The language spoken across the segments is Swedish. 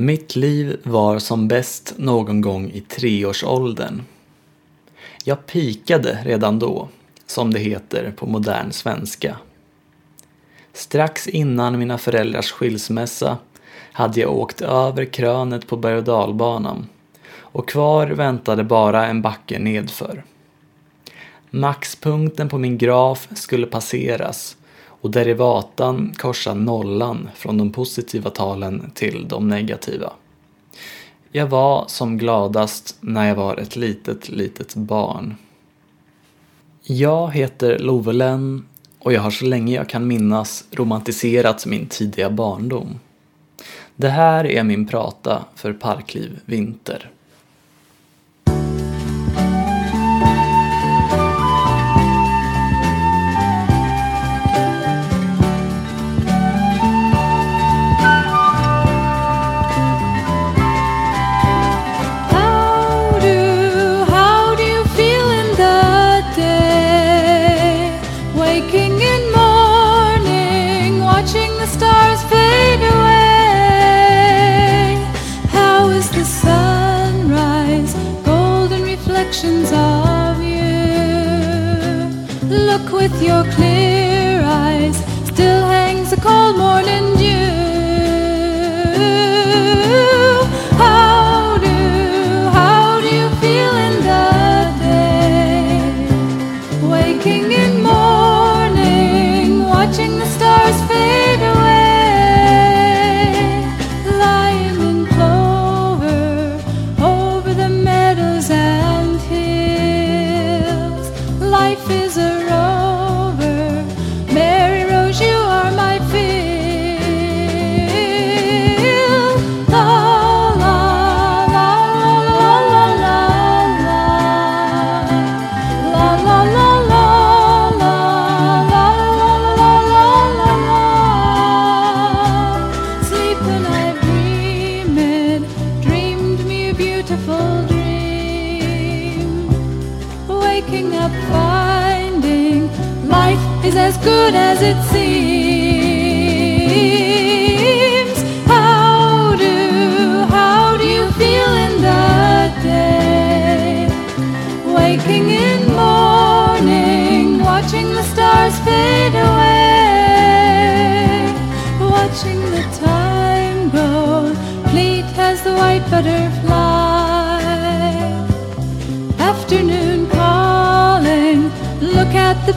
Mitt liv var som bäst någon gång i treårsåldern. Jag pikade redan då, som det heter på modern svenska. Strax innan mina föräldrars skilsmässa hade jag åkt över krönet på berg och dalbanan och kvar väntade bara en backe nedför. Maxpunkten på min graf skulle passeras och derivatan korsar nollan från de positiva talen till de negativa. Jag var som gladast när jag var ett litet, litet barn. Jag heter Lovelen och jag har så länge jag kan minnas romantiserat min tidiga barndom. Det här är min prata för Parkliv Vinter.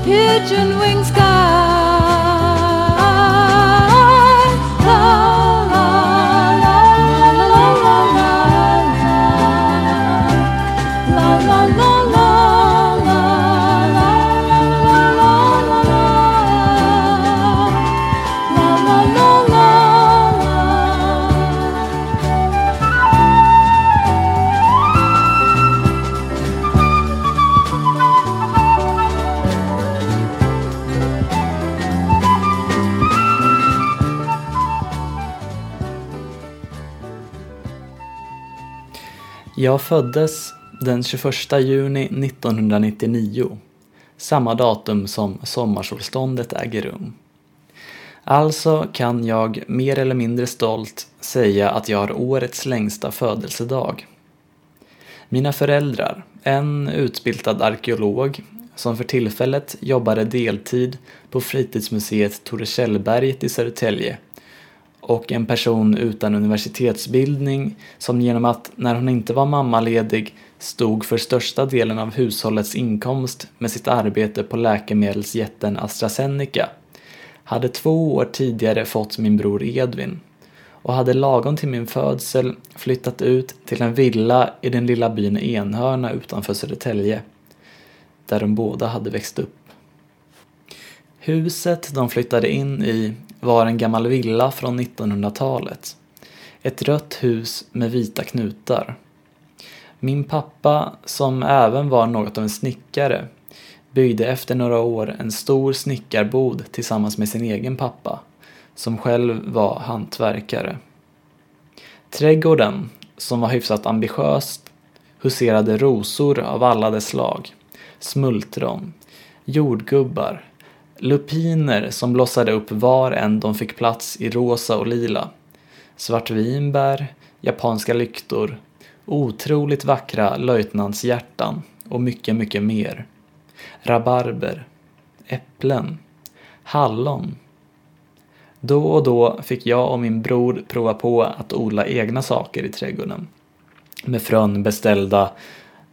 pigeon wings Jag föddes den 21 juni 1999, samma datum som sommarsolståndet äger rum. Alltså kan jag mer eller mindre stolt säga att jag har årets längsta födelsedag. Mina föräldrar, en utbildad arkeolog som för tillfället jobbade deltid på fritidsmuseet Tore Kjellberget i Södertälje och en person utan universitetsbildning som genom att, när hon inte var mammaledig, stod för största delen av hushållets inkomst med sitt arbete på läkemedelsjätten AstraZeneca, hade två år tidigare fått min bror Edvin och hade lagom till min födsel flyttat ut till en villa i den lilla byn Enhörna utanför Södertälje, där de båda hade växt upp. Huset de flyttade in i var en gammal villa från 1900-talet. Ett rött hus med vita knutar. Min pappa, som även var något av en snickare, byggde efter några år en stor snickarbod tillsammans med sin egen pappa, som själv var hantverkare. Trädgården, som var hyfsat ambitiöst, huserade rosor av alla dess slag, smultron, jordgubbar, lupiner som blossade upp var än de fick plats i rosa och lila, svartvinbär, japanska lyktor, otroligt vackra löjtnantshjärtan och mycket, mycket mer. Rabarber, äpplen, hallon. Då och då fick jag och min bror prova på att odla egna saker i trädgården. Med frön beställda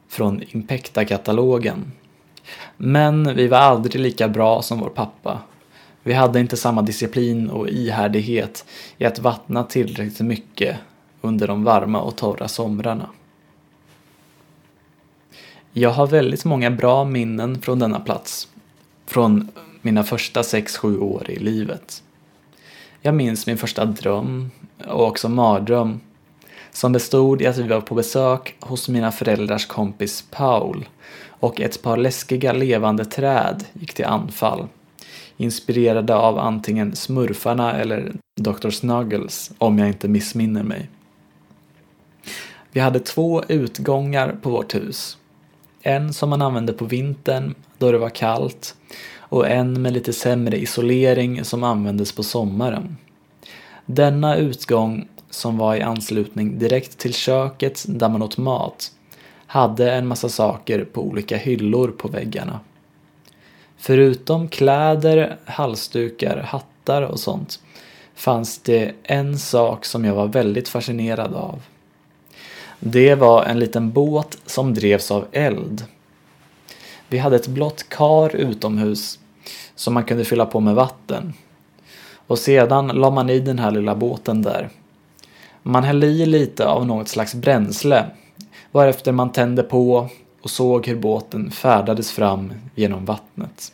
från Impecta-katalogen. Men vi var aldrig lika bra som vår pappa. Vi hade inte samma disciplin och ihärdighet i att vattna tillräckligt mycket under de varma och torra somrarna. Jag har väldigt många bra minnen från denna plats. Från mina första 6-7 år i livet. Jag minns min första dröm och också mardröm som bestod i att vi var på besök hos mina föräldrars kompis Paul och ett par läskiga levande träd gick till anfall. Inspirerade av antingen Smurfarna eller Dr. Snuggles, om jag inte missminner mig. Vi hade två utgångar på vårt hus. En som man använde på vintern då det var kallt och en med lite sämre isolering som användes på sommaren. Denna utgång, som var i anslutning direkt till köket där man åt mat, hade en massa saker på olika hyllor på väggarna. Förutom kläder, halsdukar, hattar och sånt fanns det en sak som jag var väldigt fascinerad av. Det var en liten båt som drevs av eld. Vi hade ett blått kar utomhus som man kunde fylla på med vatten. Och sedan la man i den här lilla båten där. Man hällde i lite av något slags bränsle varefter man tände på och såg hur båten färdades fram genom vattnet.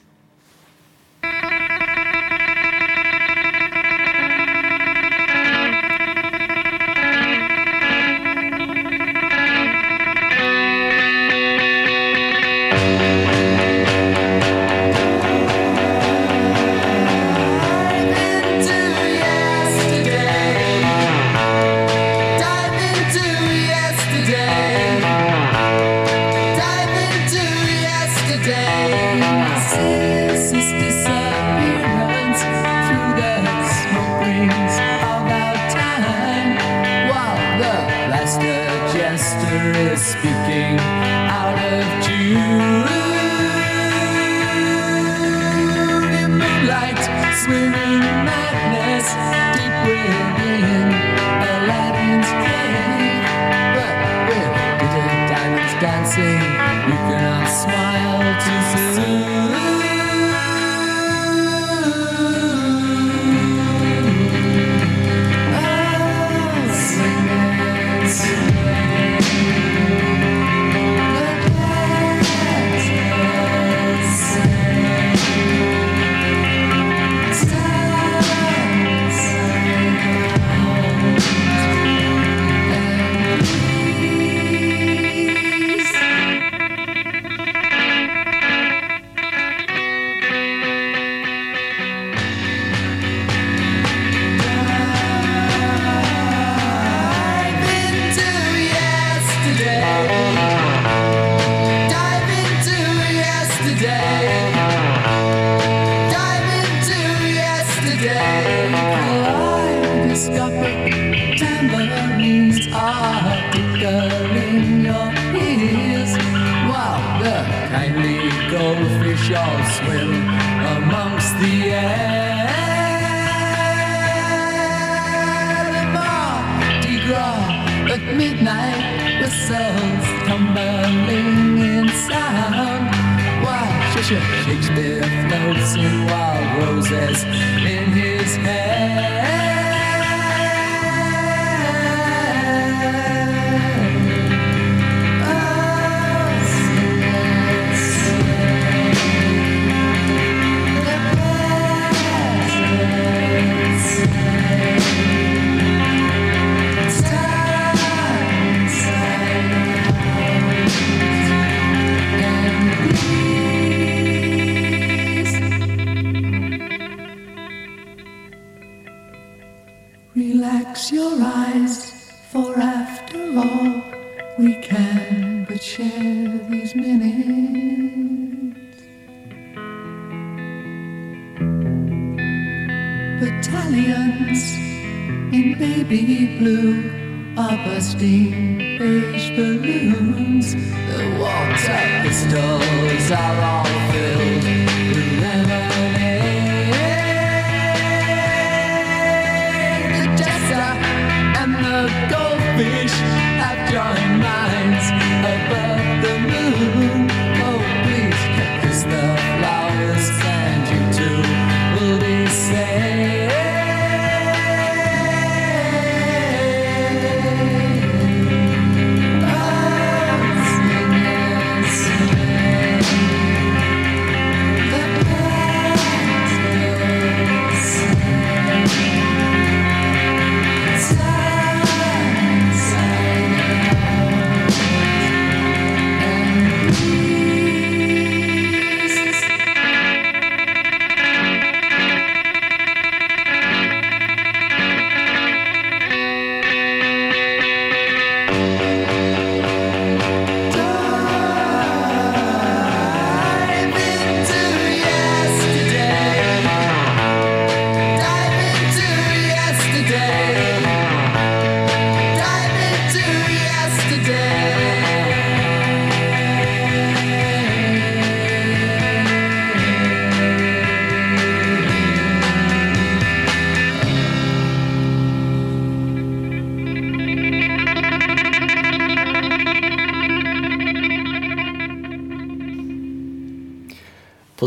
and wild roses in his head.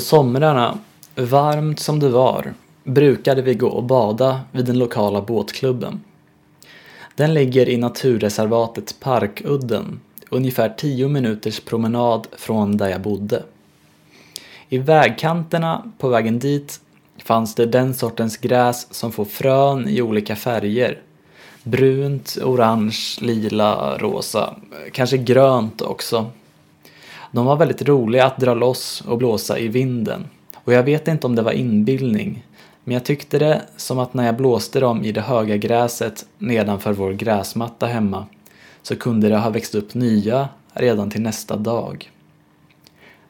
Somrarna, varmt som det var, brukade vi gå och bada vid den lokala båtklubben. Den ligger i naturreservatet Parkudden, ungefär 10 minuters promenad från där jag bodde. I vägkanterna på vägen dit fanns det den sortens gräs som får frön i olika färger. Brunt, orange, lila, rosa, kanske grönt också. De var väldigt roliga att dra loss och blåsa i vinden. Och jag vet inte om det var inbildning, men jag tyckte det som att när jag blåste dem i det höga gräset nedanför vår gräsmatta hemma så kunde det ha växt upp nya redan till nästa dag.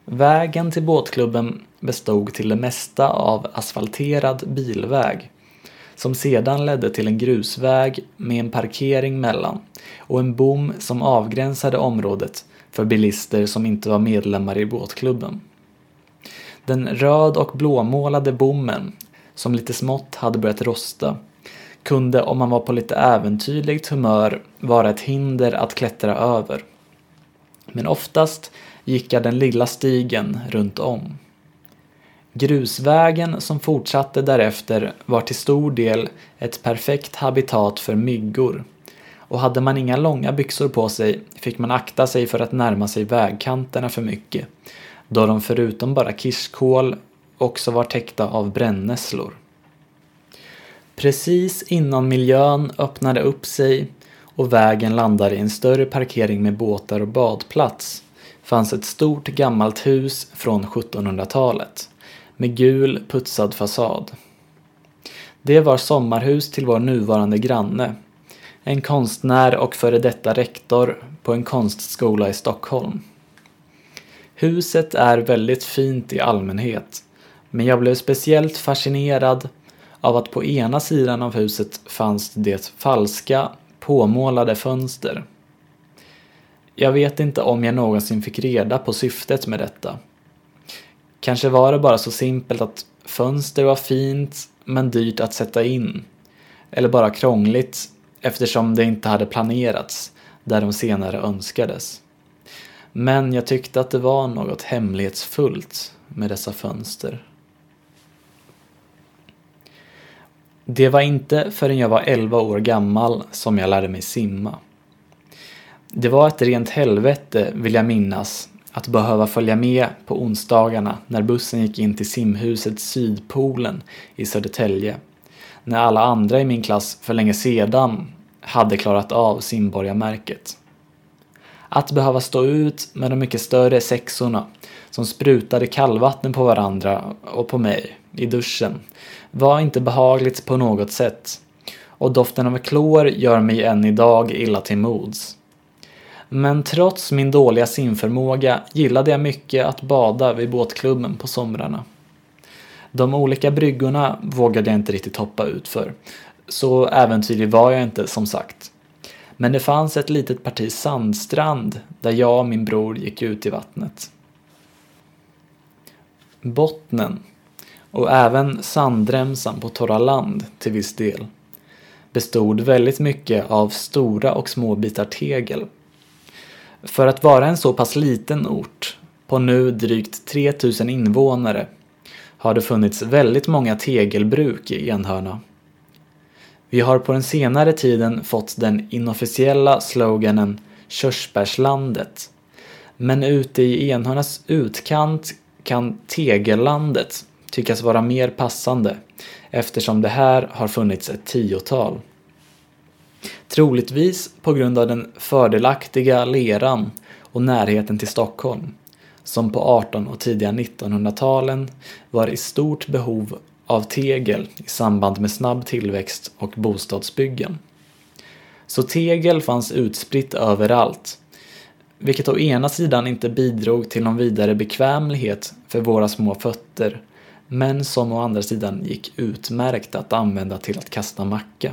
Vägen till båtklubben bestod till det mesta av asfalterad bilväg som sedan ledde till en grusväg med en parkering mellan och en bom som avgränsade området för bilister som inte var medlemmar i båtklubben. Den röd och blåmålade bommen, som lite smått hade börjat rosta, kunde om man var på lite äventyrligt humör vara ett hinder att klättra över. Men oftast gick jag den lilla stigen runt om. Grusvägen som fortsatte därefter var till stor del ett perfekt habitat för myggor och hade man inga långa byxor på sig fick man akta sig för att närma sig vägkanterna för mycket då de förutom bara kirskål också var täckta av brännässlor. Precis innan miljön öppnade upp sig och vägen landade i en större parkering med båtar och badplats fanns ett stort gammalt hus från 1700-talet med gul putsad fasad. Det var sommarhus till vår nuvarande granne, en konstnär och före detta rektor på en konstskola i Stockholm. Huset är väldigt fint i allmänhet, men jag blev speciellt fascinerad av att på ena sidan av huset fanns det falska, påmålade fönster. Jag vet inte om jag någonsin fick reda på syftet med detta. Kanske var det bara så simpelt att fönster var fint men dyrt att sätta in. Eller bara krångligt eftersom det inte hade planerats där de senare önskades. Men jag tyckte att det var något hemlighetsfullt med dessa fönster. Det var inte förrän jag var 11 år gammal som jag lärde mig simma. Det var ett rent helvete, vill jag minnas, att behöva följa med på onsdagarna när bussen gick in till simhuset Sydpolen i Södertälje. När alla andra i min klass för länge sedan hade klarat av simborgarmärket. Att behöva stå ut med de mycket större sexorna som sprutade kallvatten på varandra och på mig i duschen var inte behagligt på något sätt och doften av klor gör mig än idag illa till mods. Men trots min dåliga simförmåga gillade jag mycket att bada vid båtklubben på somrarna. De olika bryggorna vågade jag inte riktigt hoppa ut för, så äventyrlig var jag inte som sagt. Men det fanns ett litet parti sandstrand där jag och min bror gick ut i vattnet. Bottnen, och även sandremsan på torra land till viss del, bestod väldigt mycket av stora och små bitar tegel. För att vara en så pass liten ort, på nu drygt 3000 invånare, har det funnits väldigt många tegelbruk i Enhörna. Vi har på den senare tiden fått den inofficiella sloganen Körsbärslandet. Men ute i Enhörnas utkant kan Tegellandet tyckas vara mer passande eftersom det här har funnits ett tiotal. Troligtvis på grund av den fördelaktiga leran och närheten till Stockholm som på 18 och tidiga 1900-talen var i stort behov av tegel i samband med snabb tillväxt och bostadsbyggen. Så tegel fanns utspritt överallt, vilket å ena sidan inte bidrog till någon vidare bekvämlighet för våra små fötter, men som å andra sidan gick utmärkt att använda till att kasta macka.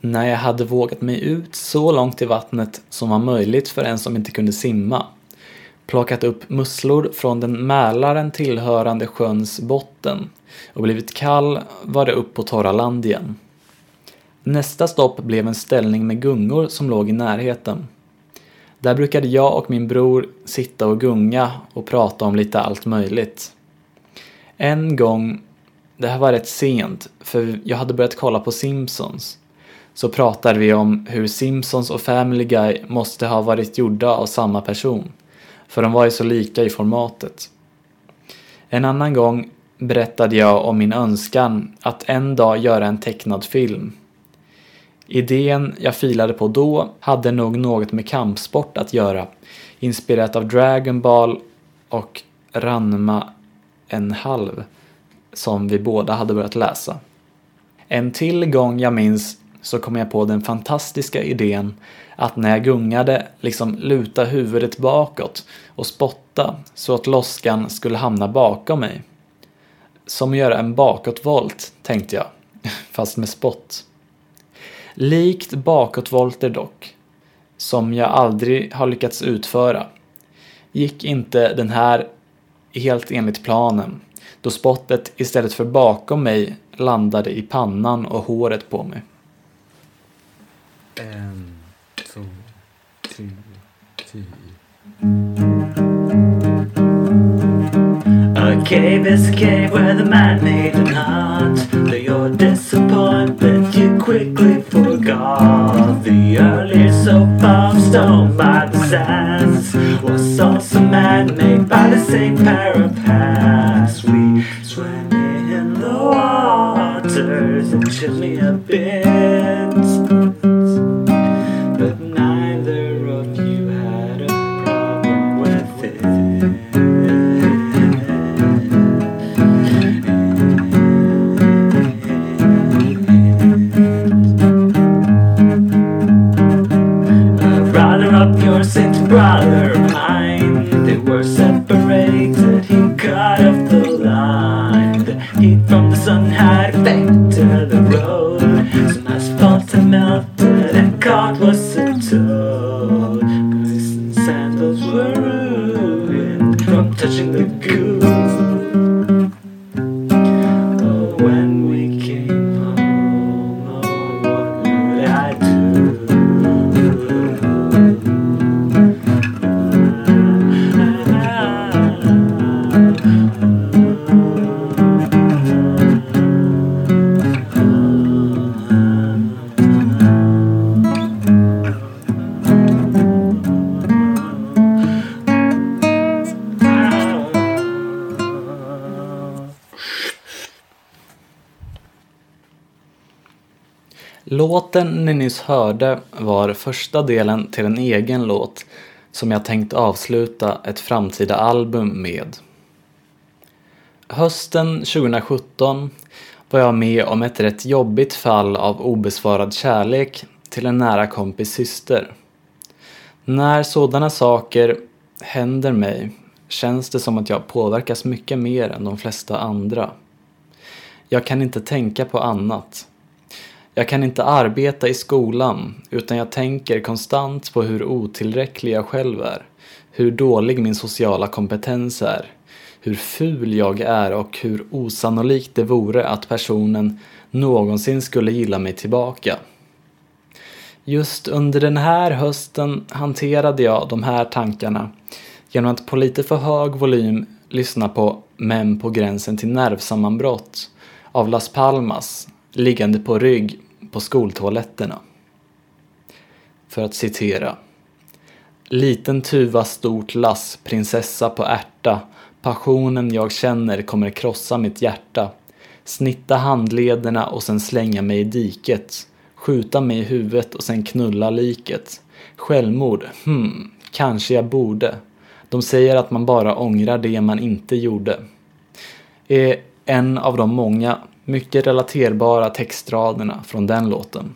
När jag hade vågat mig ut så långt i vattnet som var möjligt för en som inte kunde simma plockat upp musslor från den Mälaren tillhörande sjöns botten och blivit kall var det upp på torra land igen. Nästa stopp blev en ställning med gungor som låg i närheten. Där brukade jag och min bror sitta och gunga och prata om lite allt möjligt. En gång, det här var rätt sent, för jag hade börjat kolla på Simpsons, så pratar vi om hur Simpsons och Family Guy måste ha varit gjorda av samma person för de var ju så lika i formatet. En annan gång berättade jag om min önskan att en dag göra en tecknad film. Idén jag filade på då hade nog något med kampsport att göra, inspirerat av Dragon Ball och Ranma en halv, som vi båda hade börjat läsa. En till gång jag minns så kom jag på den fantastiska idén att när jag gungade liksom luta huvudet bakåt och spotta så att loskan skulle hamna bakom mig. Som att göra en bakåtvolt, tänkte jag, fast med spott. Likt bakåtvolter dock, som jag aldrig har lyckats utföra, gick inte den här helt enligt planen, då spottet istället för bakom mig landade i pannan och håret på mig. Um, en, två, tre, fyra. A cave is a cave where the man made a knot. Though your disappointment you quickly forgot. The early soap of stone by the sands was also man made by the same pair of hands. We swam in the waters and chilled me a bit. Låten ni nyss hörde var första delen till en egen låt som jag tänkt avsluta ett framtida album med. Hösten 2017 var jag med om ett rätt jobbigt fall av obesvarad kärlek till en nära kompis syster. När sådana saker händer mig känns det som att jag påverkas mycket mer än de flesta andra. Jag kan inte tänka på annat. Jag kan inte arbeta i skolan utan jag tänker konstant på hur otillräcklig jag själv är. Hur dålig min sociala kompetens är. Hur ful jag är och hur osannolikt det vore att personen någonsin skulle gilla mig tillbaka. Just under den här hösten hanterade jag de här tankarna genom att på lite för hög volym lyssna på Män på gränsen till nervsammanbrott av Las Palmas liggande på rygg på skoltoaletterna. För att citera. Liten tuva stort lass, prinsessa på ärta. Passionen jag känner kommer krossa mitt hjärta. Snitta handlederna och sen slänga mig i diket. Skjuta mig i huvudet och sen knulla liket. Självmord? Hmm, kanske jag borde. De säger att man bara ångrar det man inte gjorde. Är en av de många mycket relaterbara textraderna från den låten.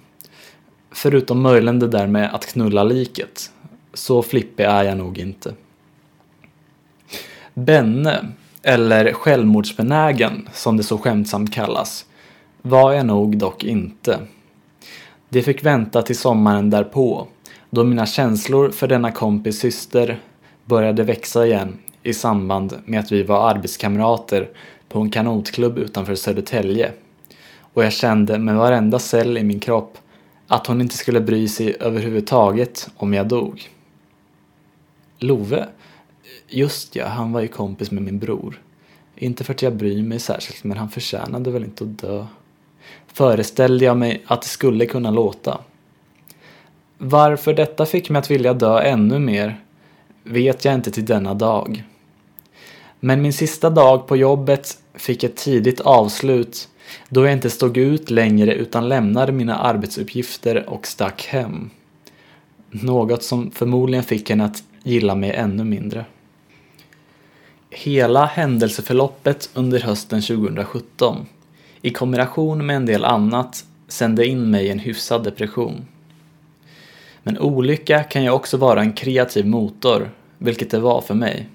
Förutom möjligen det där med att knulla liket. Så flippig är jag nog inte. Benne, eller självmordsbenägen som det så skämtsamt kallas, var jag nog dock inte. Det fick vänta till sommaren därpå, då mina känslor för denna kompis syster började växa igen i samband med att vi var arbetskamrater på en kanotklubb utanför Södertälje. Och jag kände med varenda cell i min kropp att hon inte skulle bry sig överhuvudtaget om jag dog. Love? Just ja, han var ju kompis med min bror. Inte för att jag bryr mig särskilt, men han förtjänade väl inte att dö. Föreställde jag mig att det skulle kunna låta. Varför detta fick mig att vilja dö ännu mer vet jag inte till denna dag. Men min sista dag på jobbet fick ett tidigt avslut då jag inte stod ut längre utan lämnade mina arbetsuppgifter och stack hem. Något som förmodligen fick henne att gilla mig ännu mindre. Hela händelseförloppet under hösten 2017 i kombination med en del annat sände in mig i en hyfsad depression. Men olycka kan ju också vara en kreativ motor, vilket det var för mig.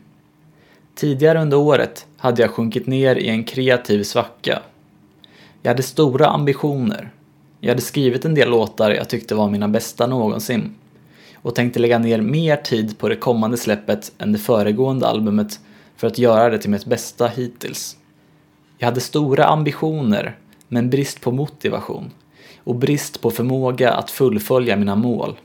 Tidigare under året hade jag sjunkit ner i en kreativ svacka. Jag hade stora ambitioner. Jag hade skrivit en del låtar jag tyckte var mina bästa någonsin och tänkte lägga ner mer tid på det kommande släppet än det föregående albumet för att göra det till mitt bästa hittills. Jag hade stora ambitioner, men brist på motivation och brist på förmåga att fullfölja mina mål.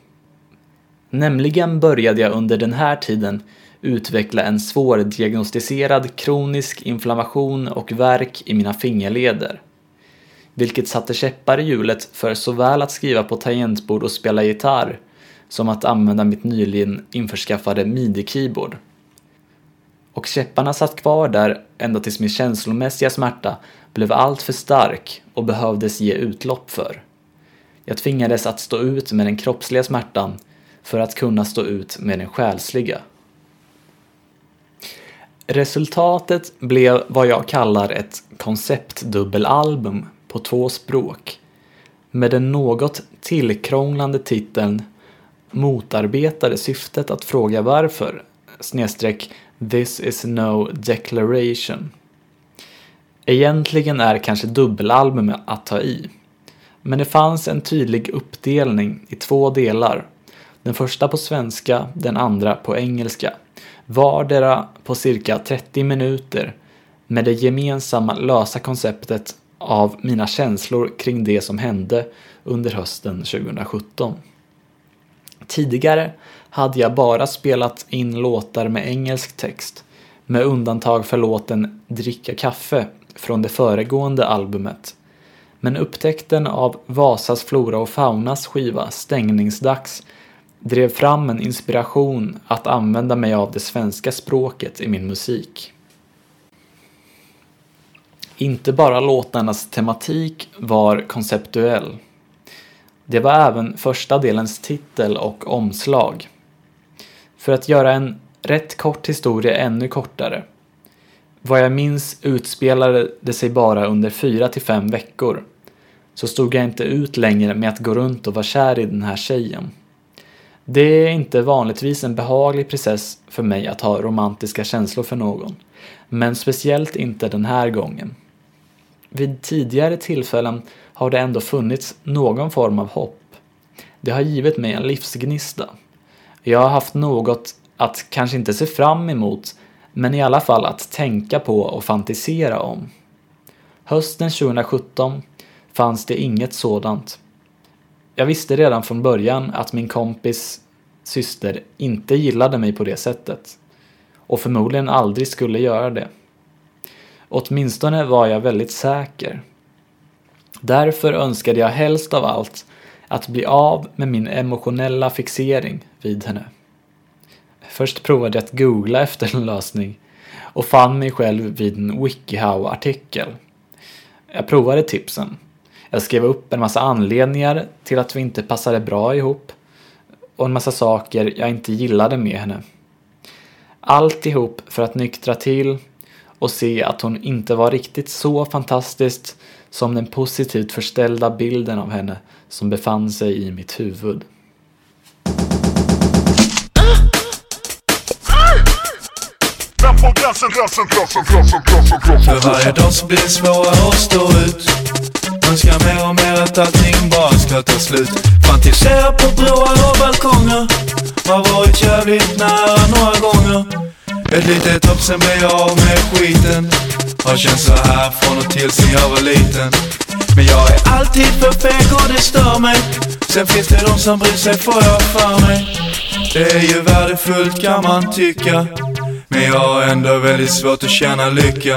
Nämligen började jag under den här tiden utveckla en svårdiagnostiserad kronisk inflammation och värk i mina fingerleder. Vilket satte käppar i hjulet för såväl att skriva på tangentbord och spela gitarr som att använda mitt nyligen införskaffade midi-keyboard. Och käpparna satt kvar där ända tills min känslomässiga smärta blev alltför stark och behövdes ge utlopp för. Jag tvingades att stå ut med den kroppsliga smärtan för att kunna stå ut med den själsliga. Resultatet blev vad jag kallar ett konceptdubbelalbum på två språk med den något tillkrånglande titeln motarbetade syftet att fråga varför snedstreck this is no declaration. Egentligen är kanske dubbelalbum att ta i. Men det fanns en tydlig uppdelning i två delar. Den första på svenska, den andra på engelska vardera på cirka 30 minuter med det gemensamma lösa konceptet av mina känslor kring det som hände under hösten 2017. Tidigare hade jag bara spelat in låtar med engelsk text med undantag för låten Dricka kaffe från det föregående albumet. Men upptäckten av Vasas Flora och Faunas skiva Stängningsdags drev fram en inspiration att använda mig av det svenska språket i min musik. Inte bara låtarnas tematik var konceptuell. Det var även första delens titel och omslag. För att göra en rätt kort historia ännu kortare. Vad jag minns utspelade det sig bara under fyra till fem veckor. Så stod jag inte ut längre med att gå runt och vara kär i den här tjejen. Det är inte vanligtvis en behaglig process för mig att ha romantiska känslor för någon. Men speciellt inte den här gången. vid tidigare tillfällen har det ändå funnits någon form av hopp. Det har givit mig en livsgnista. Jag har haft något att kanske inte se fram emot, men i alla fall att tänka på och fantisera om. Hösten 2017 fanns det inget sådant. Jag visste redan från början att min kompis syster inte gillade mig på det sättet och förmodligen aldrig skulle göra det. Åtminstone var jag väldigt säker. Därför önskade jag helst av allt att bli av med min emotionella fixering vid henne. Först provade jag att googla efter en lösning och fann mig själv vid en WikiHow-artikel. Jag provade tipsen. Jag skrev upp en massa anledningar till att vi inte passade bra ihop och en massa saker jag inte gillade med henne. Alltihop för att nyktra till och se att hon inte var riktigt så fantastiskt som den positivt förställda bilden av henne som befann sig i mitt huvud. För varje dag så blir det svårare att stå ut Önskar mer och mer att allting bara ska ta slut. Fantiserar på broar och balkonger. Har varit jävligt nära några gånger. Ett litet hopp sen blev jag av med skiten. Har känt så här från och till sen jag var liten. Men jag är alltid för feg och det stör mig. Sen finns det de som bryr sig får jag för mig. Det är ju värdefullt kan man tycka. Men jag har ändå väldigt svårt att känna lycka.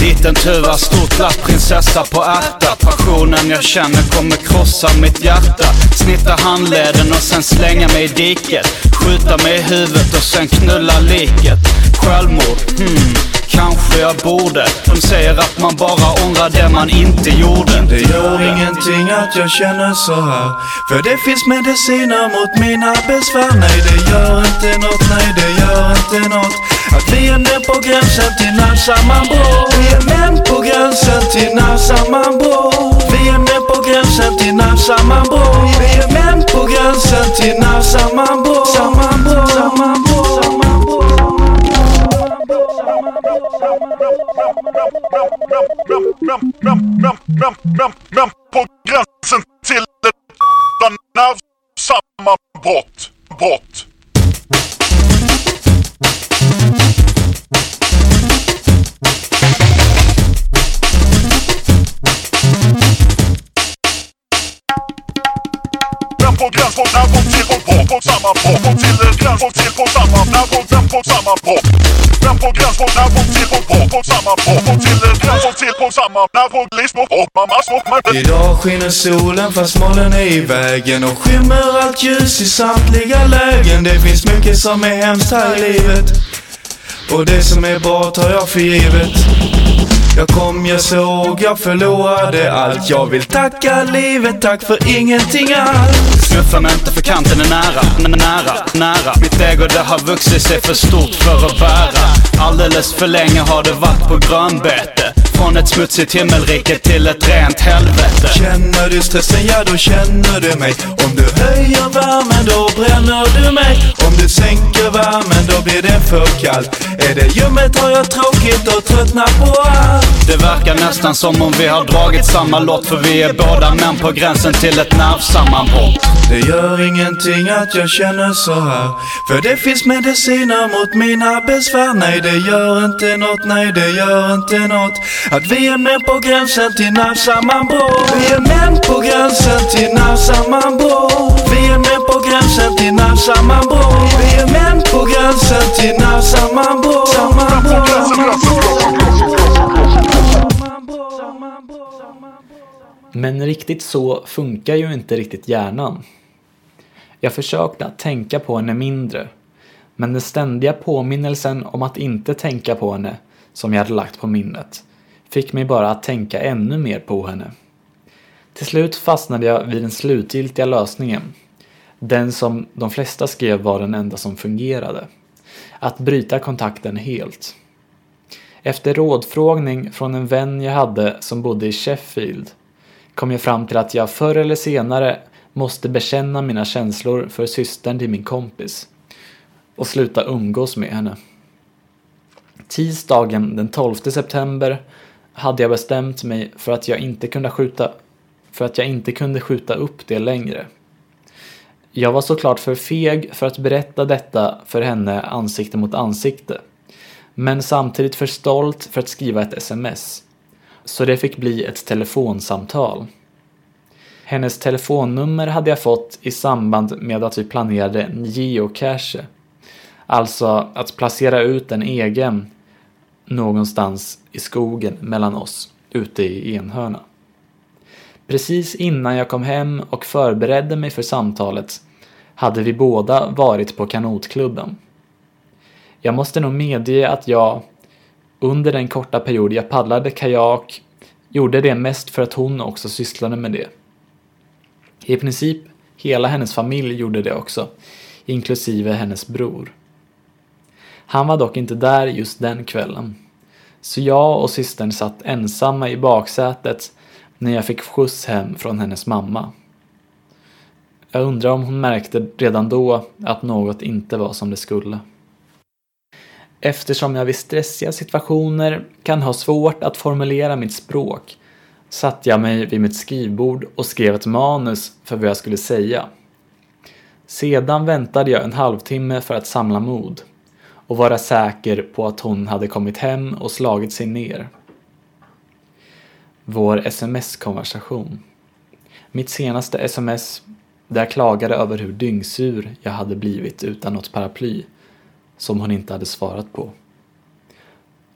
Liten tuva, stort lapp, prinsessa på ärta. Passionen jag känner kommer krossa mitt hjärta. Snitta handleden och sen slänga mig i diket. Skjuta mig i huvudet och sen knulla liket. Självmord, hmm, kanske jag borde. De säger att man bara ångrar det man inte gjorde. Det gör ingenting att jag känner så här. För det finns mediciner mot mina besvär. Nej det gör inte nåt, nej det gör inte nåt Att vi är nere på gränsen till närsammanbrott Vi är män på gränsen till närsammanbrott Vi är med på gränsen till närsammanbrott Vi är män på gränsen till närsammanbrott Sammanbrott, sammanbrott, sammanbrott På gränsen till ett nervsammanbrott. Brott. på gräns på nervvåg till och på på samma på Och till en på till på samma på den på samma brott. Den på gräns på nervvåg till och på på samma på på till en gränsvåg till på samma nervvåg, livsmål och mammas och men Idag skiner solen fast molnen är i vägen och skymmer allt ljus i samtliga lägen. Det finns mycket som är hemskt här i livet och det som är bra tar jag för givet. Jag kom, jag såg, jag förlorade allt. Jag vill tacka livet, tack för ingenting alls. Knuffa mig inte för kanten är nära, nära, nära Mitt ego det har vuxit sig för stort för att bära Alldeles för länge har det varit på grönbete Från ett smutsigt himmelrike till ett rent helvete Känner du stressen, ja då känner du mig. Om du höjer värmen, då bränner du mig. Om du sänker värmen, då blir det för kallt. Är det ljummet har jag tråkigt och tröttnar på allt. Det verkar nästan som om vi har dragit samma lott För vi är båda män på gränsen till ett nervsammanbrott det gör ingenting att jag känner så här. För det finns mediciner mot mina besvär. Nej det gör inte nåt, nej det gör inte nåt Att vi är med på gränsen till nervsammanbrott Vi är män på gränsen till nervsammanbrott Vi är män på gränsen till nervsammanbrott Vi är män på gränsen till nervsammanbrott Men riktigt så funkar ju inte riktigt hjärnan. Jag försökte att tänka på henne mindre, men den ständiga påminnelsen om att inte tänka på henne, som jag hade lagt på minnet, fick mig bara att tänka ännu mer på henne. Till slut fastnade jag vid den slutgiltiga lösningen. Den som de flesta skrev var den enda som fungerade. Att bryta kontakten helt. Efter rådfrågning från en vän jag hade som bodde i Sheffield kom jag fram till att jag förr eller senare måste bekänna mina känslor för systern till min kompis och sluta umgås med henne. Tisdagen den 12 september hade jag bestämt mig för att jag inte kunde skjuta, för att jag inte kunde skjuta upp det längre. Jag var såklart för feg för att berätta detta för henne ansikte mot ansikte. Men samtidigt för stolt för att skriva ett sms. Så det fick bli ett telefonsamtal. Hennes telefonnummer hade jag fått i samband med att vi planerade en geocache. Alltså att placera ut en egen någonstans i skogen mellan oss ute i Enhörna. Precis innan jag kom hem och förberedde mig för samtalet hade vi båda varit på kanotklubben. Jag måste nog medge att jag, under den korta period jag paddlade kajak, gjorde det mest för att hon också sysslade med det. I princip hela hennes familj gjorde det också, inklusive hennes bror. Han var dock inte där just den kvällen. Så jag och systern satt ensamma i baksätet när jag fick skjuts hem från hennes mamma. Jag undrar om hon märkte redan då att något inte var som det skulle. Eftersom jag vid stressiga situationer kan ha svårt att formulera mitt språk satte jag mig vid mitt skrivbord och skrev ett manus för vad jag skulle säga. Sedan väntade jag en halvtimme för att samla mod och vara säker på att hon hade kommit hem och slagit sig ner. Vår sms-konversation. Mitt senaste sms där jag klagade över hur dyngsur jag hade blivit utan något paraply som hon inte hade svarat på.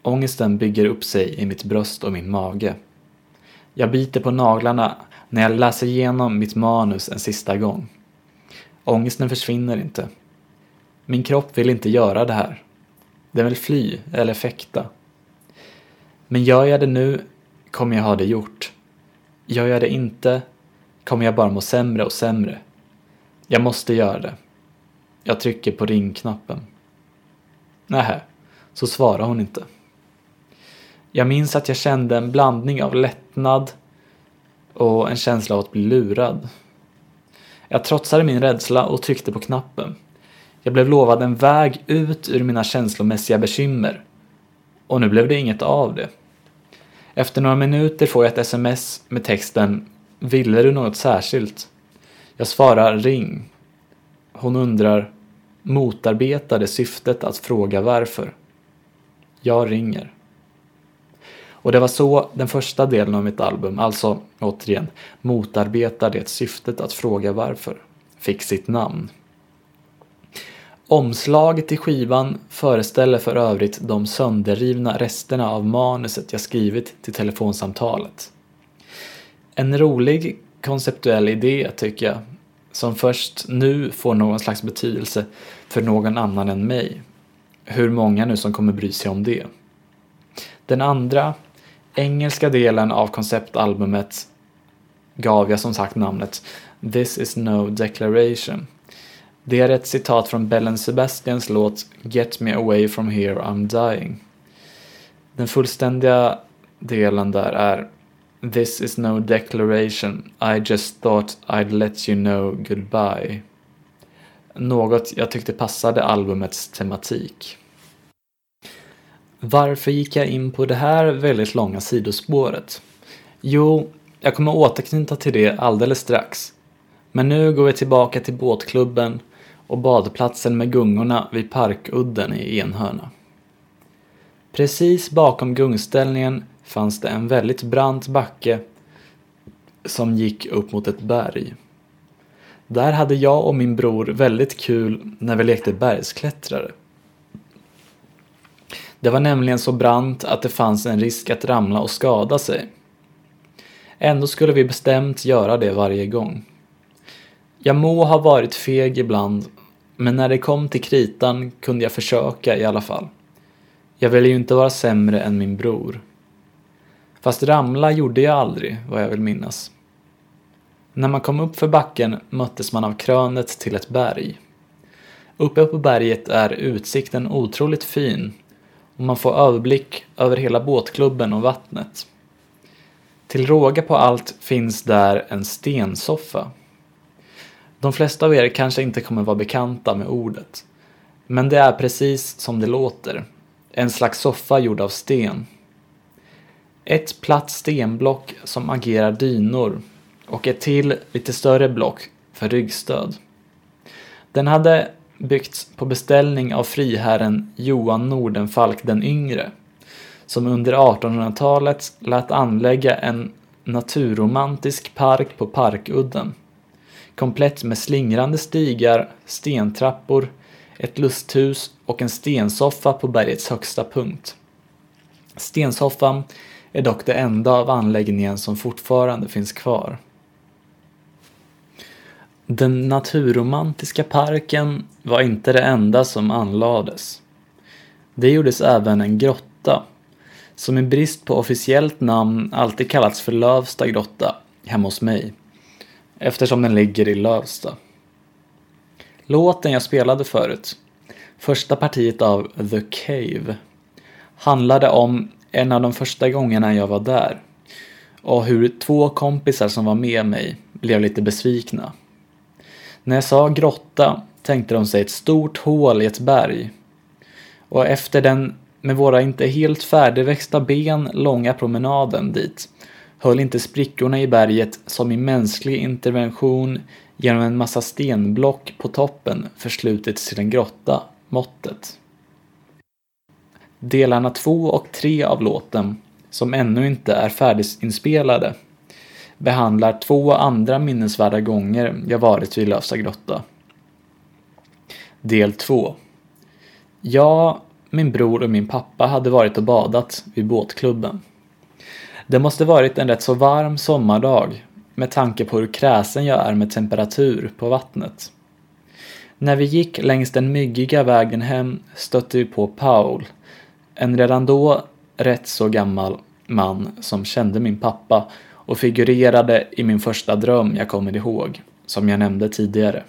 Ångesten bygger upp sig i mitt bröst och min mage. Jag biter på naglarna när jag läser igenom mitt manus en sista gång. Ångesten försvinner inte. Min kropp vill inte göra det här. Den vill fly eller fäkta. Men gör jag det nu kommer jag ha det gjort. Gör jag det inte kommer jag bara må sämre och sämre. Jag måste göra det. Jag trycker på ringknappen. Nähä, så svarar hon inte. Jag minns att jag kände en blandning av lättnad och en känsla av att bli lurad. Jag trotsade min rädsla och tryckte på knappen. Jag blev lovad en väg ut ur mina känslomässiga bekymmer. Och nu blev det inget av det. Efter några minuter får jag ett sms med texten Ville du något särskilt? Jag svarar ring. Hon undrar motarbetade syftet att fråga varför. Jag ringer. Och det var så den första delen av mitt album, alltså återigen motarbetar det syftet att fråga varför, fick sitt namn. Omslaget till skivan föreställer för övrigt de sönderrivna resterna av manuset jag skrivit till telefonsamtalet. En rolig konceptuell idé tycker jag, som först nu får någon slags betydelse för någon annan än mig. Hur många nu som kommer bry sig om det. Den andra, engelska delen av konceptalbumet gav jag som sagt namnet This is no declaration. Det är ett citat från Bellen Sebastians låt Get me away from here I'm dying. Den fullständiga delen där är This is no declaration. I just thought I'd let you know goodbye. Något jag tyckte passade albumets tematik. Varför gick jag in på det här väldigt långa sidospåret? Jo, jag kommer återknyta till det alldeles strax. Men nu går vi tillbaka till båtklubben och badplatsen med gungorna vid Parkudden i Enhörna. Precis bakom gungställningen fanns det en väldigt brant backe som gick upp mot ett berg. Där hade jag och min bror väldigt kul när vi lekte bergsklättrare. Det var nämligen så brant att det fanns en risk att ramla och skada sig. Ändå skulle vi bestämt göra det varje gång. Jag må ha varit feg ibland, men när det kom till kritan kunde jag försöka i alla fall. Jag ville ju inte vara sämre än min bror. Fast ramla gjorde jag aldrig, vad jag vill minnas. När man kom upp för backen möttes man av krönet till ett berg. Uppe på berget är utsikten otroligt fin och man får överblick över hela båtklubben och vattnet. Till råga på allt finns där en stensoffa. De flesta av er kanske inte kommer vara bekanta med ordet. Men det är precis som det låter. En slags soffa gjord av sten. ett platt stenblock som agerar dynor och ett till lite större block för ryggstöd. Den hade byggts på beställning av friherren Johan Nordenfalk den yngre som under 1800-talet lät anlägga en naturromantisk park på Parkudden. Komplett med slingrande stigar, stentrappor, ett lusthus och en stensoffa på bergets högsta punkt. Stensoffan är dock det enda av anläggningen som fortfarande finns kvar. Den naturromantiska parken var inte det enda som anlades. Det gjordes även en grotta, som i brist på officiellt namn alltid kallats för Lövsta grotta hemma hos mig, eftersom den ligger i Lövsta. Låten jag spelade förut, första partiet av The Cave, handlade om en av de första gångerna jag var där och hur två kompisar som var med mig blev lite besvikna. När jag sa grotta tänkte de sig ett stort hål i ett berg. Och efter den med våra inte helt färdigväxta ben långa promenaden dit höll inte sprickorna i berget som i mänsklig intervention genom en massa stenblock på toppen förslutits till en grotta måttet. Delarna två och tre av låten, som ännu inte är färdiginspelade, behandlar två andra minnesvärda gånger jag varit vid Lövsta grotta. Del 2 Jag, min bror och min pappa hade varit och badat vid båtklubben. Det måste varit en rätt så varm sommardag med tanke på hur kräsen jag är med temperatur på vattnet. När vi gick längs den myggiga vägen hem stötte vi på Paul, en redan då rätt så gammal man som kände min pappa och figurerade i min första dröm jag kommer ihåg, som jag nämnde tidigare.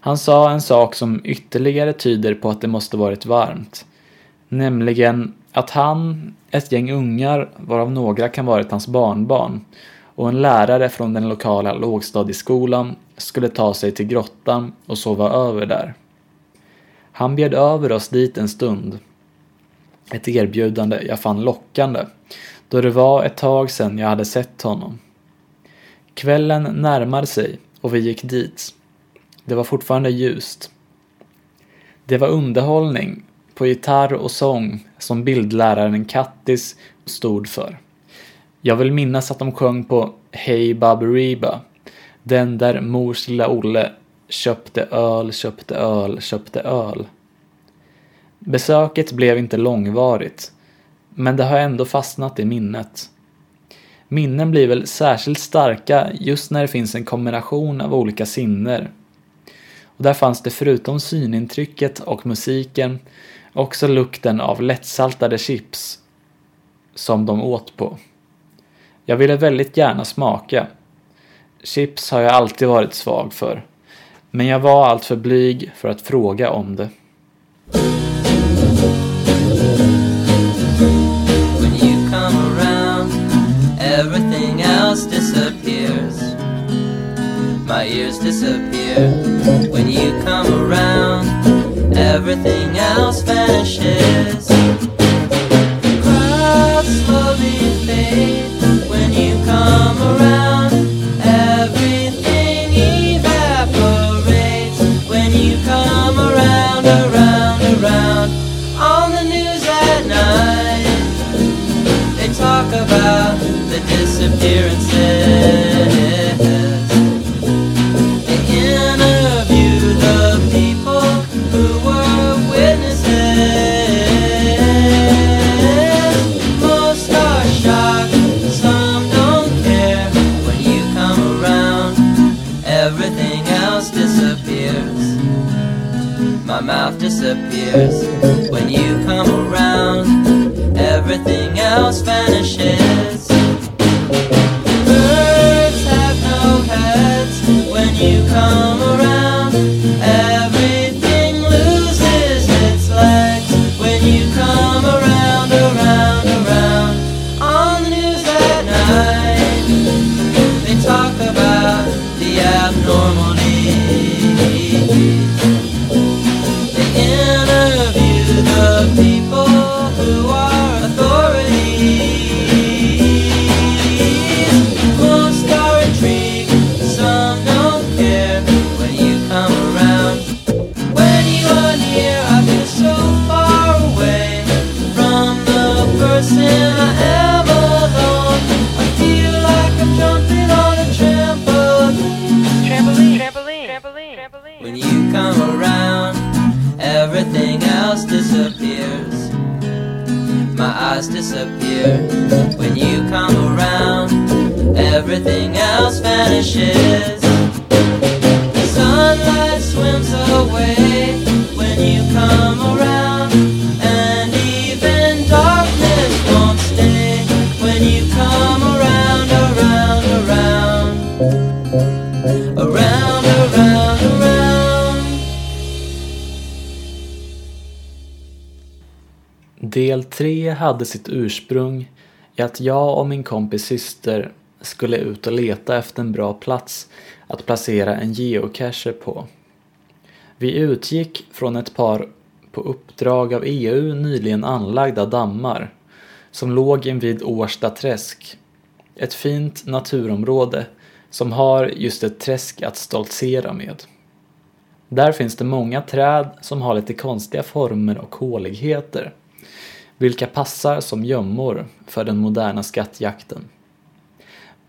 Han sa en sak som ytterligare tyder på att det måste varit varmt. Nämligen att han, ett gäng ungar, varav några kan varit hans barnbarn, och en lärare från den lokala lågstadieskolan skulle ta sig till grottan och sova över där. Han bjöd över oss dit en stund. Ett erbjudande jag fann lockande, då det var ett tag sedan jag hade sett honom. Kvällen närmade sig och vi gick dit. Det var fortfarande ljust. Det var underhållning på gitarr och sång som bildläraren Kattis stod för. Jag vill minnas att de sjöng på Hey Baberiba, den där mors lilla Olle köpte öl, köpte öl, köpte öl. Besöket blev inte långvarigt, men det har ändå fastnat i minnet. Minnen blir väl särskilt starka just när det finns en kombination av olika sinner. Och där fanns det förutom synintrycket och musiken också lukten av lättsaltade chips som de åt på. Jag ville väldigt gärna smaka. Chips har jag alltid varit svag för. Men jag var alltför blyg för att fråga om det. Ears disappear. When you come around, everything else vanishes. Crowds slowly fade. When you come around, everything evaporates. When you come around, around, around, on the news at night. They talk about the disappearances. Disappears when you come around. Everything else vanishes. Birds have no heads when you come around. Hade sitt ursprung i att jag och min kompis syster skulle ut och leta efter en bra plats att placera en geocacher på. Vi utgick från ett par på uppdrag av EU nyligen anlagda dammar som låg invid Årsta träsk. Ett fint naturområde som har just ett träsk att stoltsera med. Där finns det många träd som har lite konstiga former och håligheter vilka passar som gömmor för den moderna skattjakten.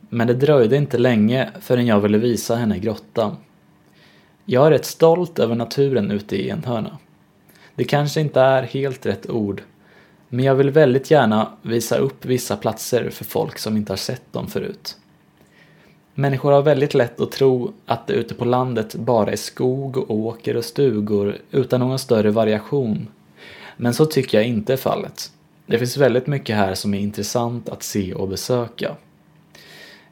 Men det dröjde inte länge förrän jag ville visa henne grottan. Jag är rätt stolt över naturen ute i Enhörna. Det kanske inte är helt rätt ord, men jag vill väldigt gärna visa upp vissa platser för folk som inte har sett dem förut. Människor har väldigt lätt att tro att det ute på landet bara är skog och åker och stugor utan någon större variation. Men så tycker jag inte är fallet. Det finns väldigt mycket här som är intressant att se och besöka.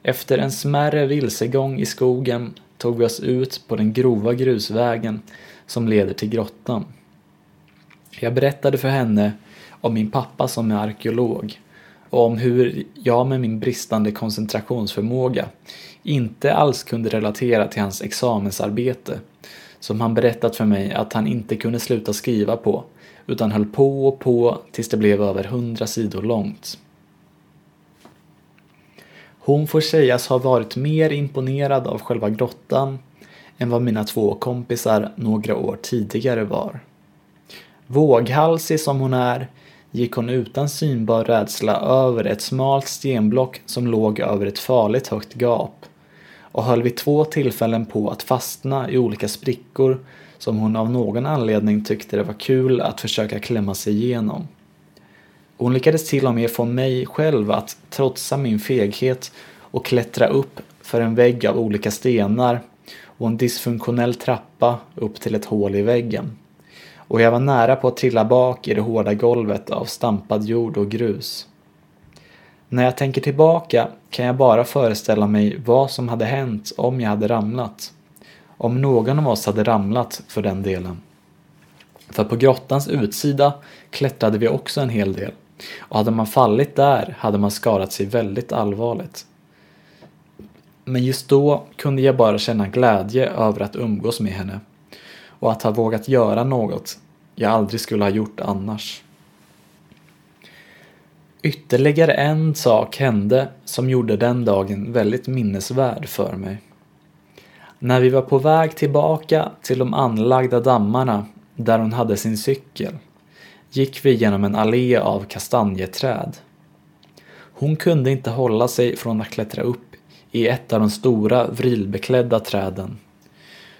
Efter en smärre vilsegång i skogen tog vi oss ut på den grova grusvägen som leder till grottan. Jag berättade för henne om min pappa som är arkeolog och om hur jag med min bristande koncentrationsförmåga inte alls kunde relatera till hans examensarbete som han berättat för mig att han inte kunde sluta skriva på utan höll på och på tills det blev över hundra sidor långt. Hon får sägas ha varit mer imponerad av själva grottan än vad mina två kompisar några år tidigare var. Våghalsig som hon är gick hon utan synbar rädsla över ett smalt stenblock som låg över ett farligt högt gap och höll vid två tillfällen på att fastna i olika sprickor som hon av någon anledning tyckte det var kul att försöka klämma sig igenom. Hon lyckades till och med få mig själv att trotsa min feghet och klättra upp för en vägg av olika stenar och en dysfunktionell trappa upp till ett hål i väggen. Och jag var nära på att trilla bak i det hårda golvet av stampad jord och grus. När jag tänker tillbaka kan jag bara föreställa mig vad som hade hänt om jag hade ramlat. Om någon av oss hade ramlat för den delen. För på grottans utsida klättrade vi också en hel del och hade man fallit där hade man skadat sig väldigt allvarligt. Men just då kunde jag bara känna glädje över att umgås med henne och att ha vågat göra något jag aldrig skulle ha gjort annars. Ytterligare en sak hände som gjorde den dagen väldigt minnesvärd för mig. När vi var på väg tillbaka till de anlagda dammarna där hon hade sin cykel gick vi genom en allé av kastanjeträd. Hon kunde inte hålla sig från att klättra upp i ett av de stora vrilbeklädda träden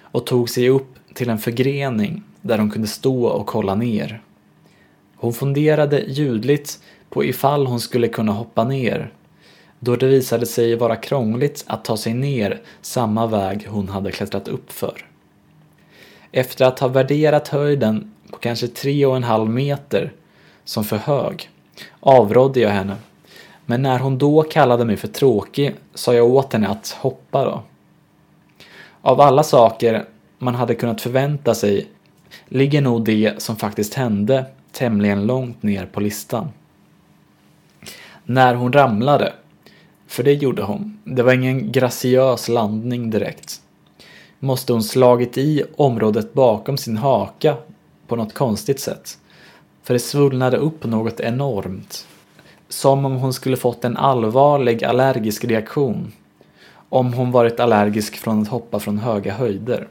och tog sig upp till en förgrening där hon kunde stå och kolla ner. Hon funderade ljudligt på ifall hon skulle kunna hoppa ner då det visade sig vara krångligt att ta sig ner samma väg hon hade klättrat upp för. Efter att ha värderat höjden på kanske tre och en halv meter som för hög avrådde jag henne. Men när hon då kallade mig för tråkig sa jag åt henne att hoppa då. Av alla saker man hade kunnat förvänta sig ligger nog det som faktiskt hände tämligen långt ner på listan. När hon ramlade, för det gjorde hon, det var ingen graciös landning direkt, måste hon slagit i området bakom sin haka på något konstigt sätt. För det svullnade upp något enormt. Som om hon skulle fått en allvarlig allergisk reaktion. Om hon varit allergisk från att hoppa från höga höjder.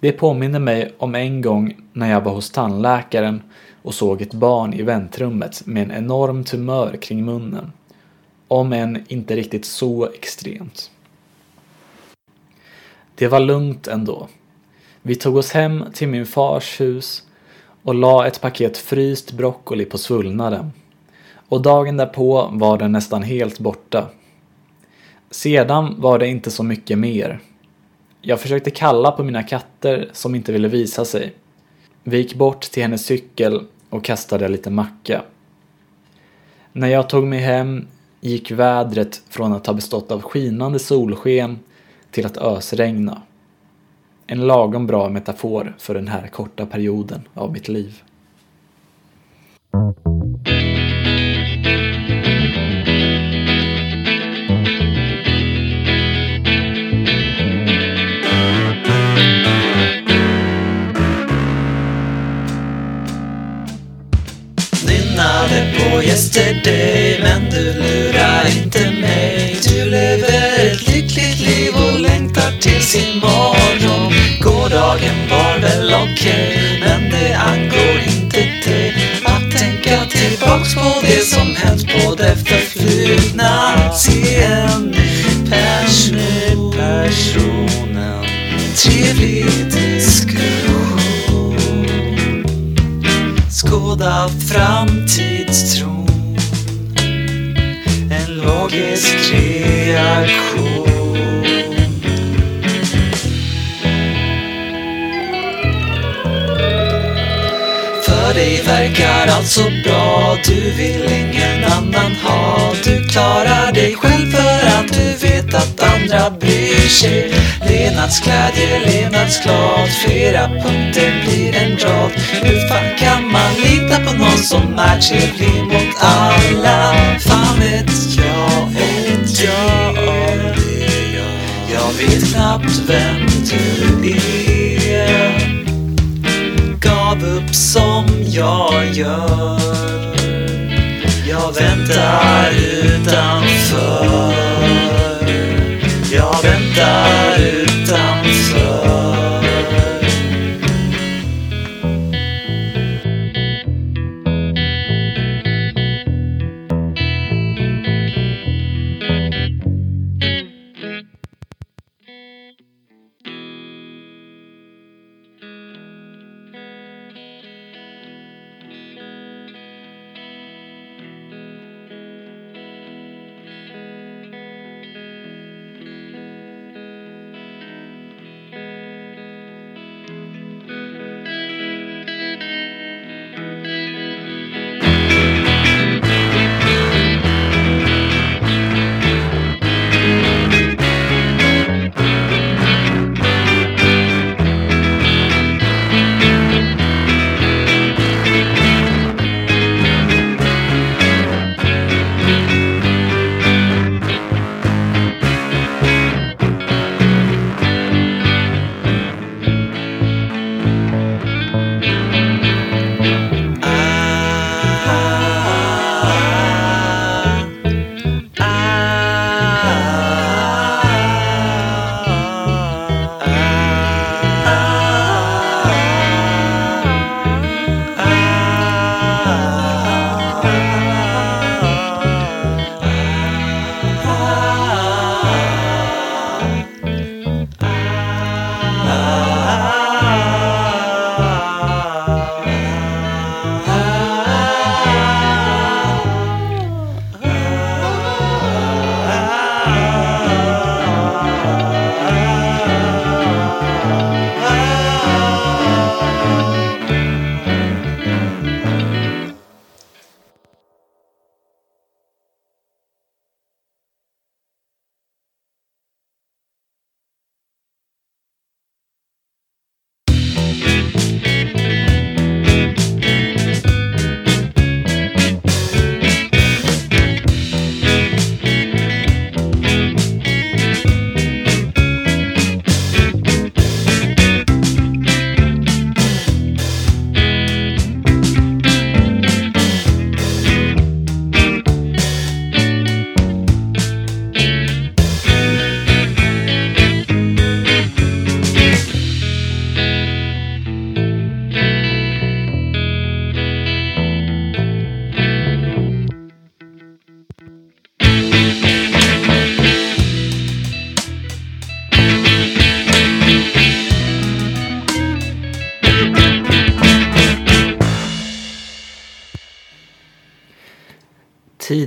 Det påminner mig om en gång när jag var hos tandläkaren och såg ett barn i väntrummet med en enorm tumör kring munnen. Om än inte riktigt så extremt. Det var lugnt ändå. Vi tog oss hem till min fars hus och la ett paket fryst broccoli på svullnaden. och dagen därpå var den nästan helt borta. Sedan var det inte så mycket mer. Jag försökte kalla på mina katter som inte ville visa sig. Vi gick bort till hennes cykel och kastade lite macka. När jag tog mig hem gick vädret från att ha bestått av skinande solsken till att ösregna. En lagom bra metafor för den här korta perioden av mitt liv. Inte dig men du lurar inte mig. Du lever ett lyckligt liv och längtar tills imorgon Gårdagen var väl okej men det angår inte dig. Att tänka tillbaks på det som hänt på det förflutna. Se en ny person, personen. Trevlig diskussion. Skåda framtidstron logisk reaktion. För dig verkar allt så bra. Du vill ingen annan ha. Du klarar dig själv för att du vet att andra bryr sig. Levnadsglädje, levnadsglad. Flera punkter blir en rad. Hur fan kan man lita på någon som är trevlig mot alla? Fan vet jag, jag jag det jag Jag vet knappt vem du är. Gav upp som jag gör. Jag väntar utanför. Jag väntar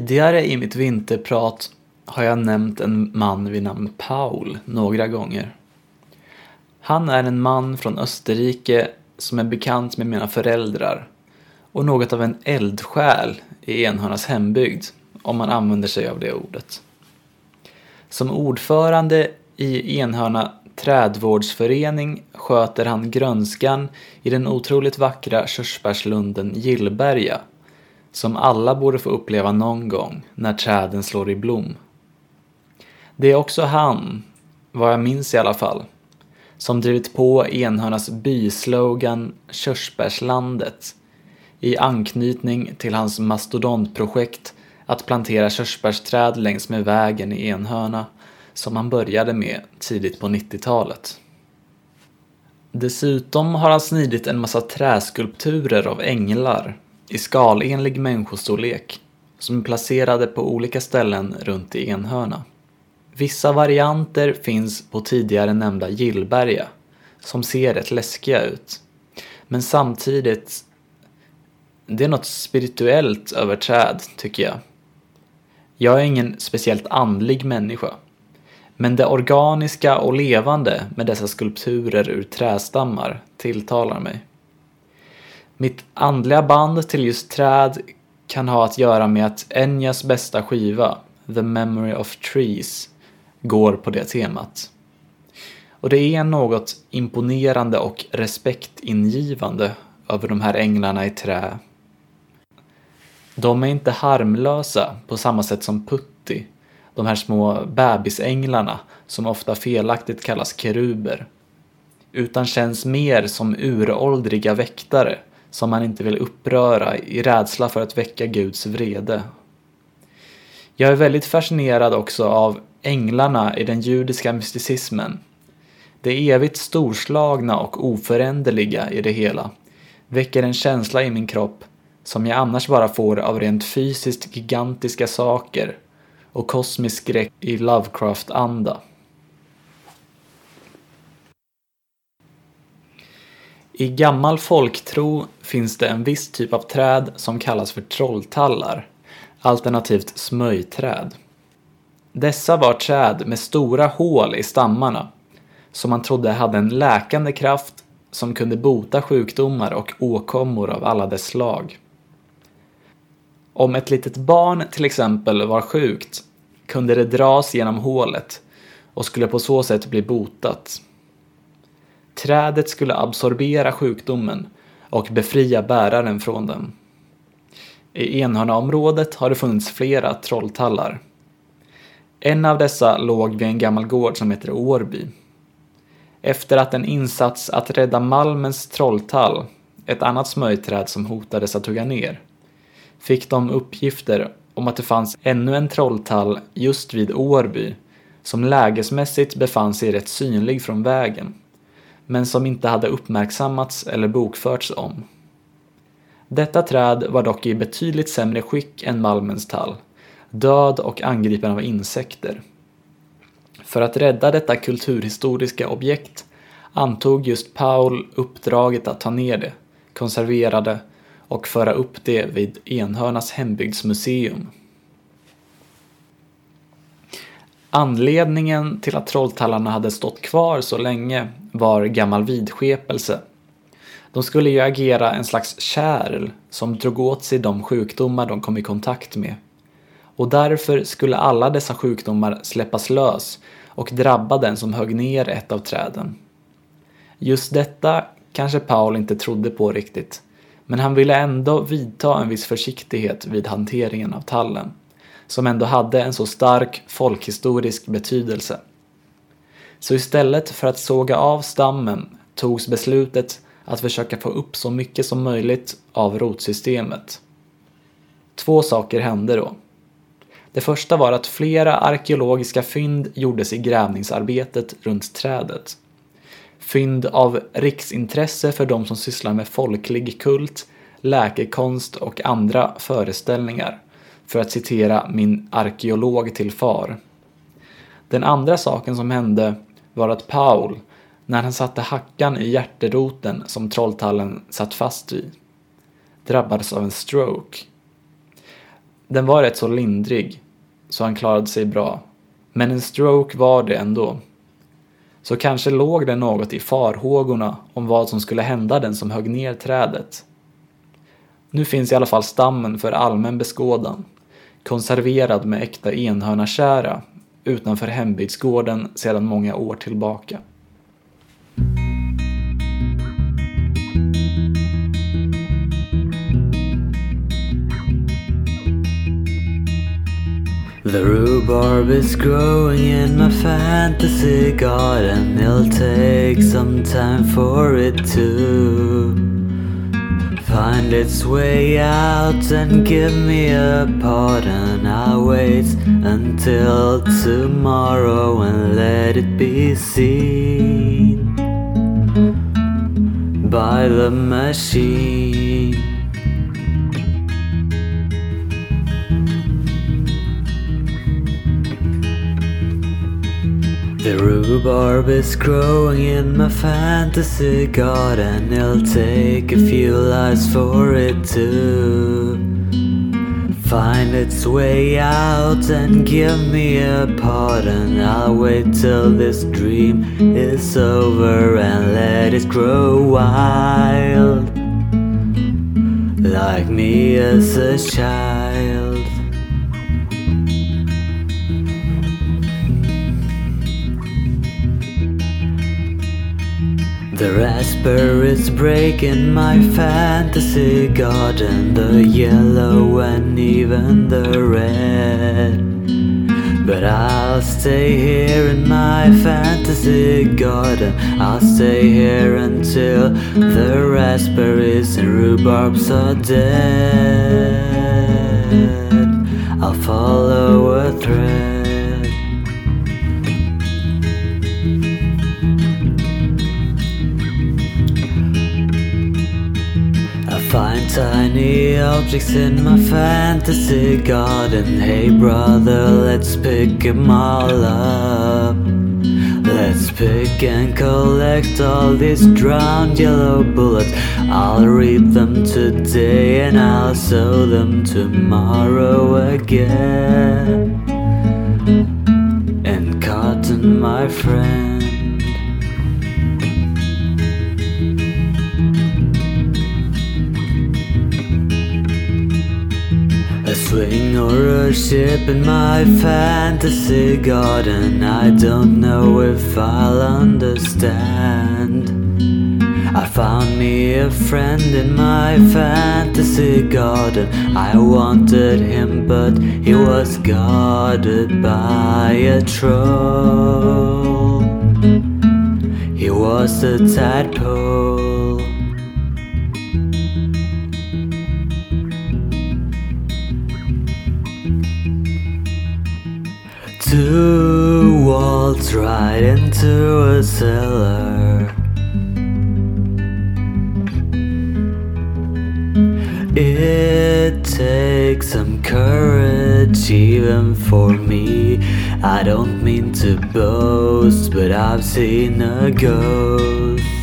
Tidigare i mitt vinterprat har jag nämnt en man vid namn Paul några gånger. Han är en man från Österrike som är bekant med mina föräldrar och något av en eldsjäl i Enhörnas hembygd, om man använder sig av det ordet. Som ordförande i Enhörna trädvårdsförening sköter han grönskan i den otroligt vackra körsbärslunden Gillberga, som alla borde få uppleva någon gång när träden slår i blom. Det är också han, vad jag minns i alla fall, som drivit på Enhörnas byslogan Körsbärslandet i anknytning till hans mastodontprojekt att plantera körsbärsträd längs med vägen i Enhörna som han började med tidigt på 90-talet. Dessutom har han snidit en massa träskulpturer av änglar i skalenlig människostorlek som är placerade på olika ställen runt i Enhörna. Vissa varianter finns på tidigare nämnda Gillberga som ser rätt läskiga ut. Men samtidigt, det är något spirituellt över träd tycker jag. Jag är ingen speciellt andlig människa. Men det organiska och levande med dessa skulpturer ur trästammar tilltalar mig. Mitt andliga band till just träd kan ha att göra med att Enyas bästa skiva, The Memory of Trees, går på det temat. Och det är något imponerande och respektingivande över de här änglarna i trä. De är inte harmlösa på samma sätt som Putti, de här små bebisänglarna som ofta felaktigt kallas keruber. Utan känns mer som uråldriga väktare som man inte vill uppröra i rädsla för att väcka Guds vrede. Jag är väldigt fascinerad också av änglarna i den judiska mysticismen. Det evigt storslagna och oföränderliga i det hela väcker en känsla i min kropp som jag annars bara får av rent fysiskt gigantiska saker och kosmisk skräck i Lovecraft-anda. I gammal folktro finns det en viss typ av träd som kallas för trolltallar, alternativt smöjträd. Dessa var träd med stora hål i stammarna som man trodde hade en läkande kraft som kunde bota sjukdomar och åkommor av alla dess slag. Om ett litet barn till exempel var sjukt kunde det dras genom hålet och skulle på så sätt bli botat. Trädet skulle absorbera sjukdomen och befria bäraren från den. I Enhörnaområdet har det funnits flera trolltallar. En av dessa låg vid en gammal gård som heter Årby. Efter att en insats att rädda Malmens trolltall, ett annat smörjträd som hotades att hugga ner, fick de uppgifter om att det fanns ännu en trolltall just vid Årby som lägesmässigt befann sig rätt synlig från vägen, men som inte hade uppmärksammats eller bokförts om. Detta träd var dock i betydligt sämre skick än Malmens tall, död och angripen av insekter. För att rädda detta kulturhistoriska objekt antog just Paul uppdraget att ta ner det, konservera det och föra upp det vid Enhörnas hembygdsmuseum. Anledningen till att trolltallarna hade stått kvar så länge var gammal vidskepelse. De skulle ju agera en slags kärl som drog åt sig de sjukdomar de kom i kontakt med. Och därför skulle alla dessa sjukdomar släppas lös och drabba den som högg ner ett av träden. Just detta kanske Paul inte trodde på riktigt, men han ville ändå vidta en viss försiktighet vid hanteringen av tallen, som ändå hade en så stark folkhistorisk betydelse. Så istället för att såga av stammen togs beslutet att försöka få upp så mycket som möjligt av rotsystemet. Två saker hände då. Det första var att flera arkeologiska fynd gjordes i grävningsarbetet runt trädet. Fynd av riksintresse för de som sysslar med folklig kult, läkekonst och andra föreställningar, för att citera min arkeolog till far. Den andra saken som hände var att Paul, när han satte hackan i hjärteroten som trolltallen satt fast vid, drabbades av en stroke. Den var rätt så lindrig, så han klarade sig bra. Men en stroke var det ändå. Så kanske låg det något i farhågorna om vad som skulle hända den som högg ner trädet. Nu finns i alla fall stammen för allmän beskådan, konserverad med äkta enhörnakära utanför hembygdsgården sedan många år tillbaka. The rhubarb is growing in my fantasy garden. It'll take some time for it to find its way out and give me a pardon. I'll wait until tomorrow and let it be seen by the machine. The rhubarb is growing in my fantasy garden. It'll take a few lives for it to find its way out and give me a pardon. I'll wait till this dream is over and let it grow wild, like me as a child. The raspberries break in my fantasy garden, the yellow and even the red. But I'll stay here in my fantasy garden. I'll stay here until the raspberries and rhubarbs are dead. I'll follow a thread. Tiny objects in my fantasy garden. Hey brother, let's pick 'em all up. Let's pick and collect all these drowned yellow bullets. I'll reap them today and I'll sow them tomorrow again. And cotton, my friend. Swing or a ship in my fantasy garden. I don't know if I'll understand. I found me a friend in my fantasy garden. I wanted him, but he was guarded by a troll. He was a tadpole. Two walls right into a cellar. It takes some courage even for me. I don't mean to boast, but I've seen a ghost.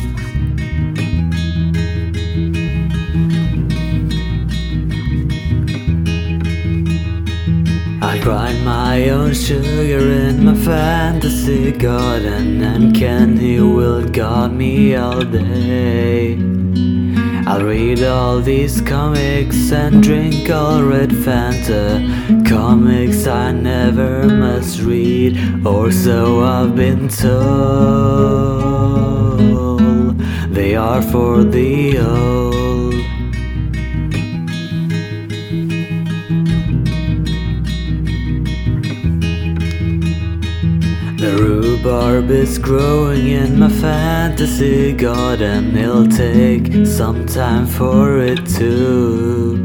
Grind my own sugar in my fantasy garden, and candy will guard me all day. I'll read all these comics and drink all red Fanta. Comics I never must read, or so I've been told. They are for the old. Rhubarb is growing in my fantasy garden. It'll take some time for it to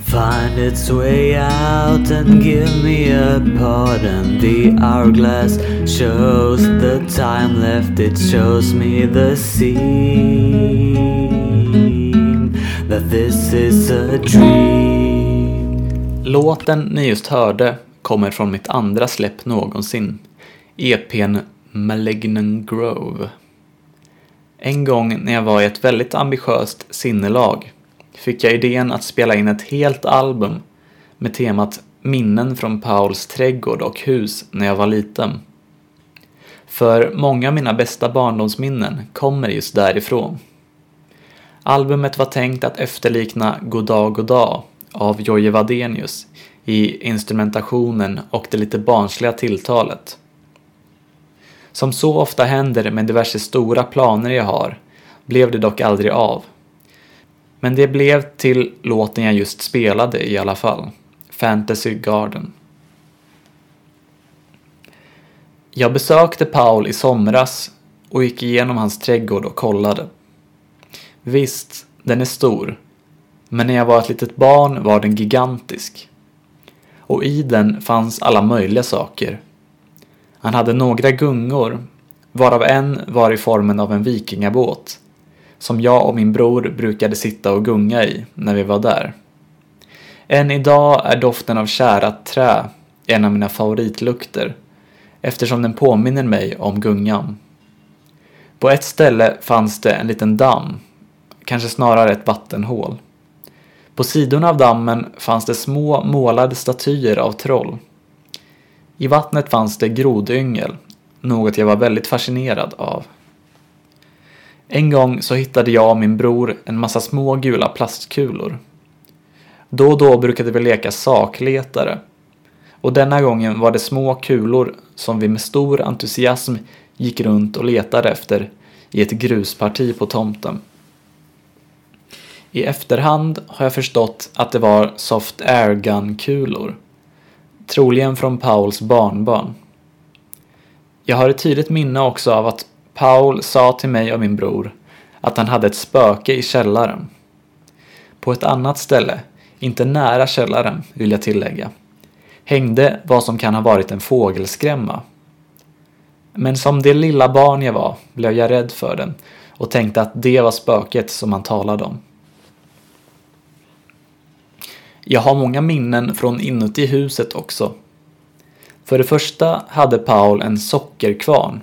find its way out and give me a pardon. The hourglass shows the time left, it shows me the scene that this is a dream. Låten ni just hörde kommer från mitt andra släpp någonsin, EPn Malignant Grove. En gång när jag var i ett väldigt ambitiöst sinnelag fick jag idén att spela in ett helt album med temat Minnen från Pauls trädgård och hus när jag var liten. För många av mina bästa barndomsminnen kommer just därifrån. Albumet var tänkt att efterlikna Goddag Goddag av Jojje Wadenius i instrumentationen och det lite barnsliga tilltalet. Som så ofta händer med diverse stora planer jag har blev det dock aldrig av. Men det blev till låten jag just spelade i alla fall. Fantasy Garden. Jag besökte Paul i somras och gick igenom hans trädgård och kollade. Visst, den är stor. Men när jag var ett litet barn var den gigantisk. Och i den fanns alla möjliga saker. Han hade några gungor, varav en var i formen av en vikingabåt, som jag och min bror brukade sitta och gunga i när vi var där. Än idag är doften av kärat trä en av mina favoritlukter eftersom den påminner mig om gungan. På ett ställe fanns det en liten damm, kanske snarare ett vattenhål. På sidorna av dammen fanns det små målade statyer av troll. I vattnet fanns det grodyngel, något jag var väldigt fascinerad av. En gång så hittade jag och min bror en massa små gula plastkulor. Då och då brukade vi leka sakletare. Och denna gången var det små kulor som vi med stor entusiasm gick runt och letade efter i ett grusparti på tomten. I efterhand har jag förstått att det var soft air gun-kulor. Troligen från Pauls barnbarn. Jag har ett tydligt minne också av att Paul sa till mig och min bror att han hade ett spöke i källaren. På ett annat ställe, inte nära källaren vill jag tillägga, hängde vad som kan ha varit en fågelskrämma. Men som det lilla barn jag var blev jag rädd för den och tänkte att det var spöket som han talade om. Jag har många minnen från inuti huset också. För det första hade Paul en sockerkvarn.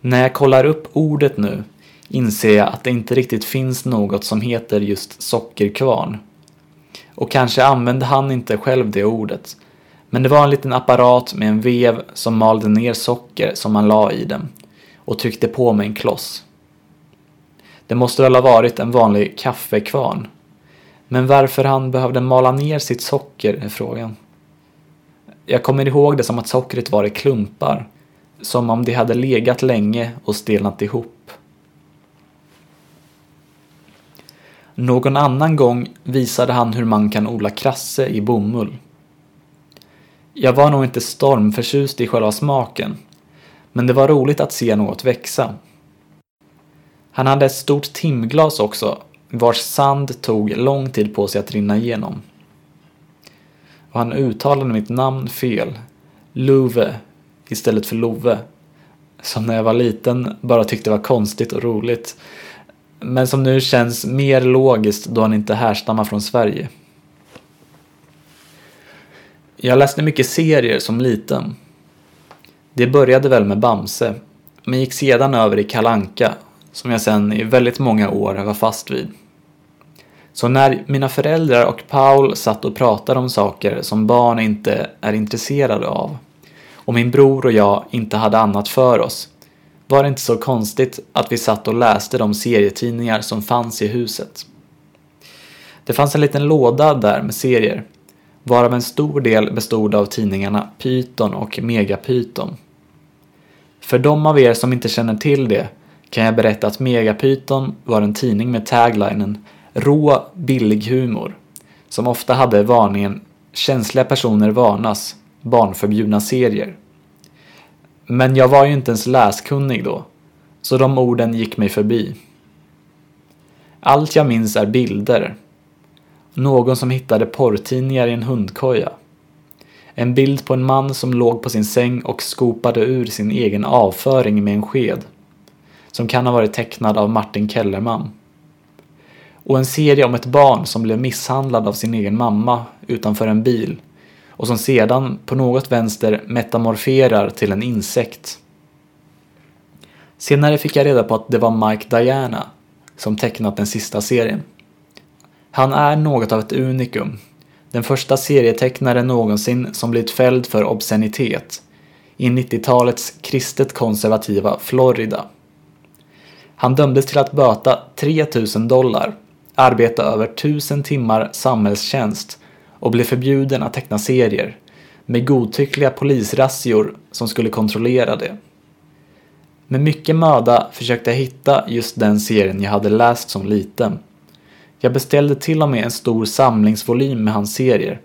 När jag kollar upp ordet nu inser jag att det inte riktigt finns något som heter just sockerkvarn. Och kanske använde han inte själv det ordet. Men det var en liten apparat med en vev som malde ner socker som man la i den och tryckte på med en kloss. Det måste väl ha varit en vanlig kaffekvarn. Men varför han behövde mala ner sitt socker är frågan. Jag kommer ihåg det som att sockret var i klumpar. Som om det hade legat länge och stelnat ihop. Någon annan gång visade han hur man kan odla krasse i bomull. Jag var nog inte stormförtjust i själva smaken, men det var roligt att se något växa. Han hade ett stort timglas också, vars sand tog lång tid på sig att rinna igenom. Och han uttalade mitt namn fel, Luve istället för Love, som när jag var liten bara tyckte var konstigt och roligt, men som nu känns mer logiskt då han inte härstammar från Sverige. Jag läste mycket serier som liten. Det började väl med Bamse, men gick sedan över i Kalanka som jag sen i väldigt många år var fast vid. Så när mina föräldrar och Paul satt och pratade om saker som barn inte är intresserade av och min bror och jag inte hade annat för oss var det inte så konstigt att vi satt och läste de serietidningar som fanns i huset. Det fanns en liten låda där med serier varav en stor del bestod av tidningarna Python och Megapython. För de av er som inte känner till det kan jag berätta att Megapyton var en tidning med taglinen Rå, billig humor som ofta hade varningen Känsliga personer varnas, barnförbjudna serier. Men jag var ju inte ens läskunnig då, så de orden gick mig förbi. Allt jag minns är bilder, någon som hittade porrtidningar i en hundkoja. En bild på en man som låg på sin säng och skopade ur sin egen avföring med en sked. Som kan ha varit tecknad av Martin Kellerman. Och en serie om ett barn som blev misshandlad av sin egen mamma utanför en bil och som sedan på något vänster metamorferar till en insekt. Senare fick jag reda på att det var Mike Diana som tecknat den sista serien. Han är något av ett unikum, Den första serietecknaren någonsin som blivit fälld för obscenitet i 90-talets kristet konservativa Florida. Han dömdes till att böta 3000 dollar, arbeta över 1000 timmar samhällstjänst och blev förbjuden att teckna serier med godtyckliga polisrazzior som skulle kontrollera det. Med mycket möda försökte jag hitta just den serien jag hade läst som liten. Jag beställde till och med en stor samlingsvolym med hans serier,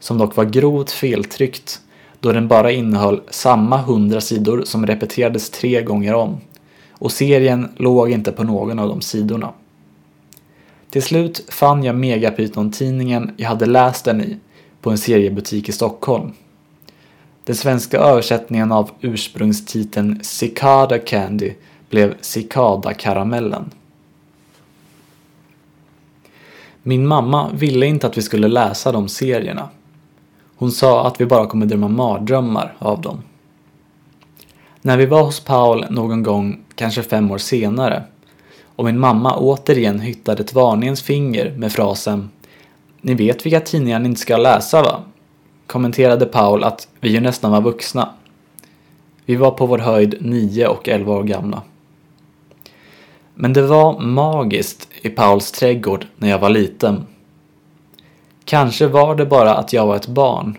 som dock var grovt feltryckt då den bara innehöll samma hundra sidor som repeterades tre gånger om och serien låg inte på någon av de sidorna. Till slut fann jag Megapyton-tidningen jag hade läst den i på en seriebutik i Stockholm. Den svenska översättningen av ursprungstiteln Cicada Candy blev Cicada-karamellen. Min mamma ville inte att vi skulle läsa de serierna. Hon sa att vi bara kommer drömma mardrömmar av dem. När vi var hos Paul någon gång, kanske fem år senare, och min mamma återigen hyttade ett varningens finger med frasen Ni vet vilka tidningar ni inte ska läsa va? kommenterade Paul att vi ju nästan var vuxna. Vi var på vår höjd 9 och 11 år gamla. Men det var magiskt i Pauls trädgård när jag var liten. Kanske var det bara att jag var ett barn,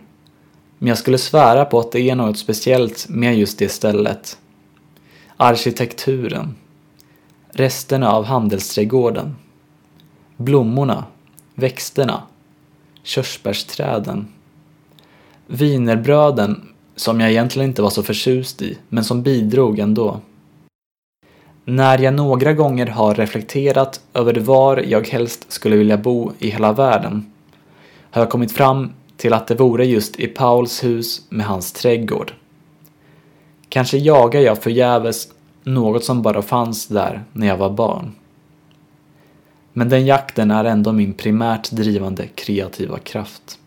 men jag skulle svära på att det är något speciellt med just det stället. Arkitekturen, resterna av handelsträdgården, blommorna, växterna, körsbärsträden, wienerbröden som jag egentligen inte var så förtjust i, men som bidrog ändå. När jag några gånger har reflekterat över var jag helst skulle vilja bo i hela världen har jag kommit fram till att det vore just i Pauls hus med hans trädgård. Kanske jagar jag förgäves något som bara fanns där när jag var barn. Men den jakten är ändå min primärt drivande kreativa kraft.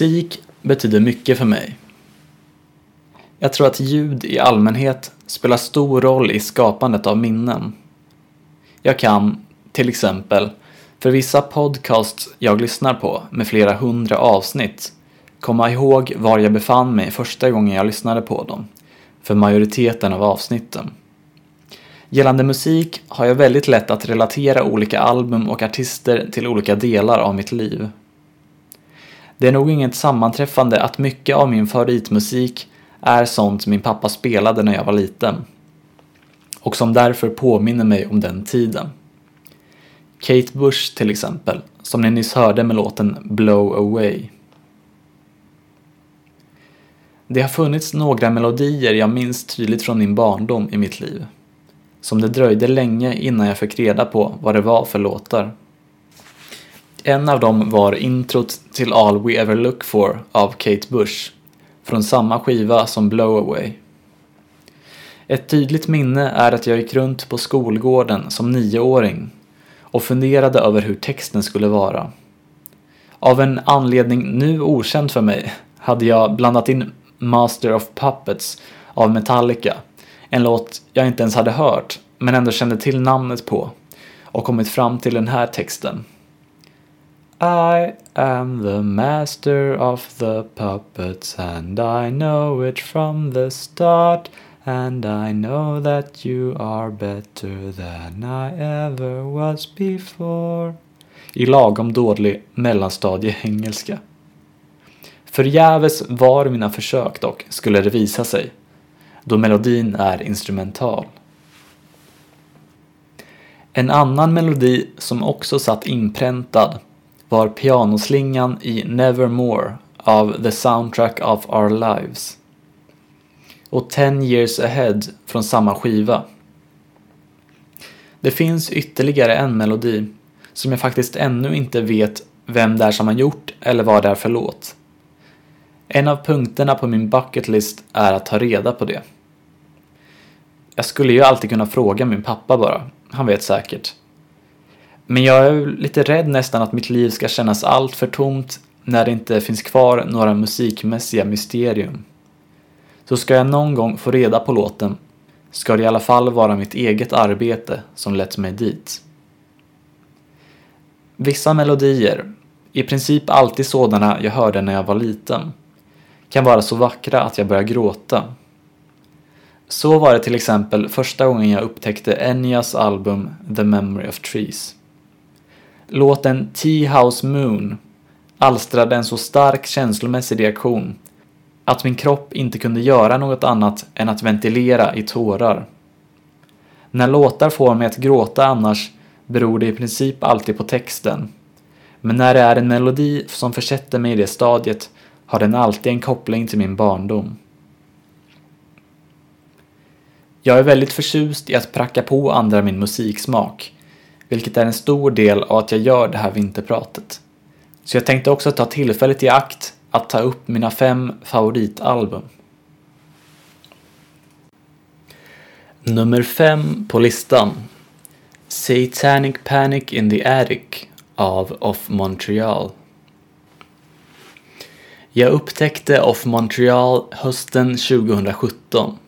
Musik betyder mycket för mig. Jag tror att ljud i allmänhet spelar stor roll i skapandet av minnen. Jag kan, till exempel, för vissa podcasts jag lyssnar på med flera hundra avsnitt komma ihåg var jag befann mig första gången jag lyssnade på dem, för majoriteten av avsnitten. Gällande musik har jag väldigt lätt att relatera olika album och artister till olika delar av mitt liv. Det är nog inget sammanträffande att mycket av min favoritmusik är sånt min pappa spelade när jag var liten. Och som därför påminner mig om den tiden. Kate Bush till exempel, som ni nyss hörde med låten Blow Away. Det har funnits några melodier jag minns tydligt från min barndom i mitt liv. Som det dröjde länge innan jag fick reda på vad det var för låtar. En av dem var introt till All We Ever Look For av Kate Bush, från samma skiva som Blow Away. Ett tydligt minne är att jag gick runt på skolgården som nioåring och funderade över hur texten skulle vara. Av en anledning nu okänd för mig hade jag blandat in Master of Puppets av Metallica, en låt jag inte ens hade hört men ändå kände till namnet på och kommit fram till den här texten. I am the master of the puppets and I know it from the start and I know that you are better than I ever was before. I lagom dålig mellanstadie-engelska. Förgäves var mina försök dock, skulle det visa sig, då melodin är instrumental. En annan melodi som också satt inpräntad var pianoslingan i Nevermore av The Soundtrack of Our Lives och Ten Years Ahead från samma skiva. Det finns ytterligare en melodi som jag faktiskt ännu inte vet vem det är som har gjort eller vad det är för låt. En av punkterna på min bucketlist är att ta reda på det. Jag skulle ju alltid kunna fråga min pappa bara, han vet säkert. Men jag är lite rädd nästan att mitt liv ska kännas allt för tomt när det inte finns kvar några musikmässiga mysterium. Så ska jag någon gång få reda på låten ska det i alla fall vara mitt eget arbete som lett mig dit. Vissa melodier, i princip alltid sådana jag hörde när jag var liten, kan vara så vackra att jag börjar gråta. Så var det till exempel första gången jag upptäckte Enyas album The Memory of Trees. Låten Tea House Moon alstrade en så stark känslomässig reaktion att min kropp inte kunde göra något annat än att ventilera i tårar. När låtar får mig att gråta annars beror det i princip alltid på texten. Men när det är en melodi som försätter mig i det stadiet har den alltid en koppling till min barndom. Jag är väldigt förtjust i att pracka på andra min musiksmak, vilket är en stor del av att jag gör det här vinterpratet. Så jag tänkte också ta tillfället i akt att ta upp mina fem favoritalbum. Nummer fem på listan Satanic Panic in the Attic av Off Montreal. Jag upptäckte Off Montreal hösten 2017.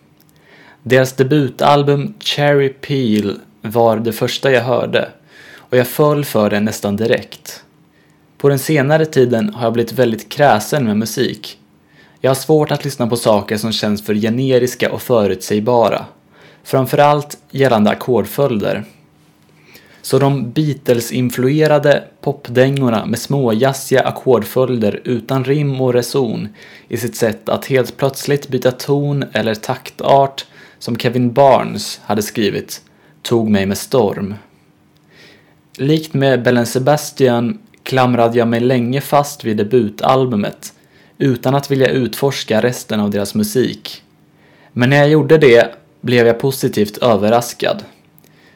Deras debutalbum Cherry Peel var det första jag hörde och jag föll för det nästan direkt. På den senare tiden har jag blivit väldigt kräsen med musik. Jag har svårt att lyssna på saker som känns för generiska och förutsägbara. Framförallt gällande ackordföljder. Så de Beatles-influerade popdängorna med småjassiga ackordföljder utan rim och reson i sitt sätt att helt plötsligt byta ton eller taktart som Kevin Barnes hade skrivit tog mig med storm. Likt med Bellen Sebastian klamrade jag mig länge fast vid debutalbumet utan att vilja utforska resten av deras musik. Men när jag gjorde det blev jag positivt överraskad.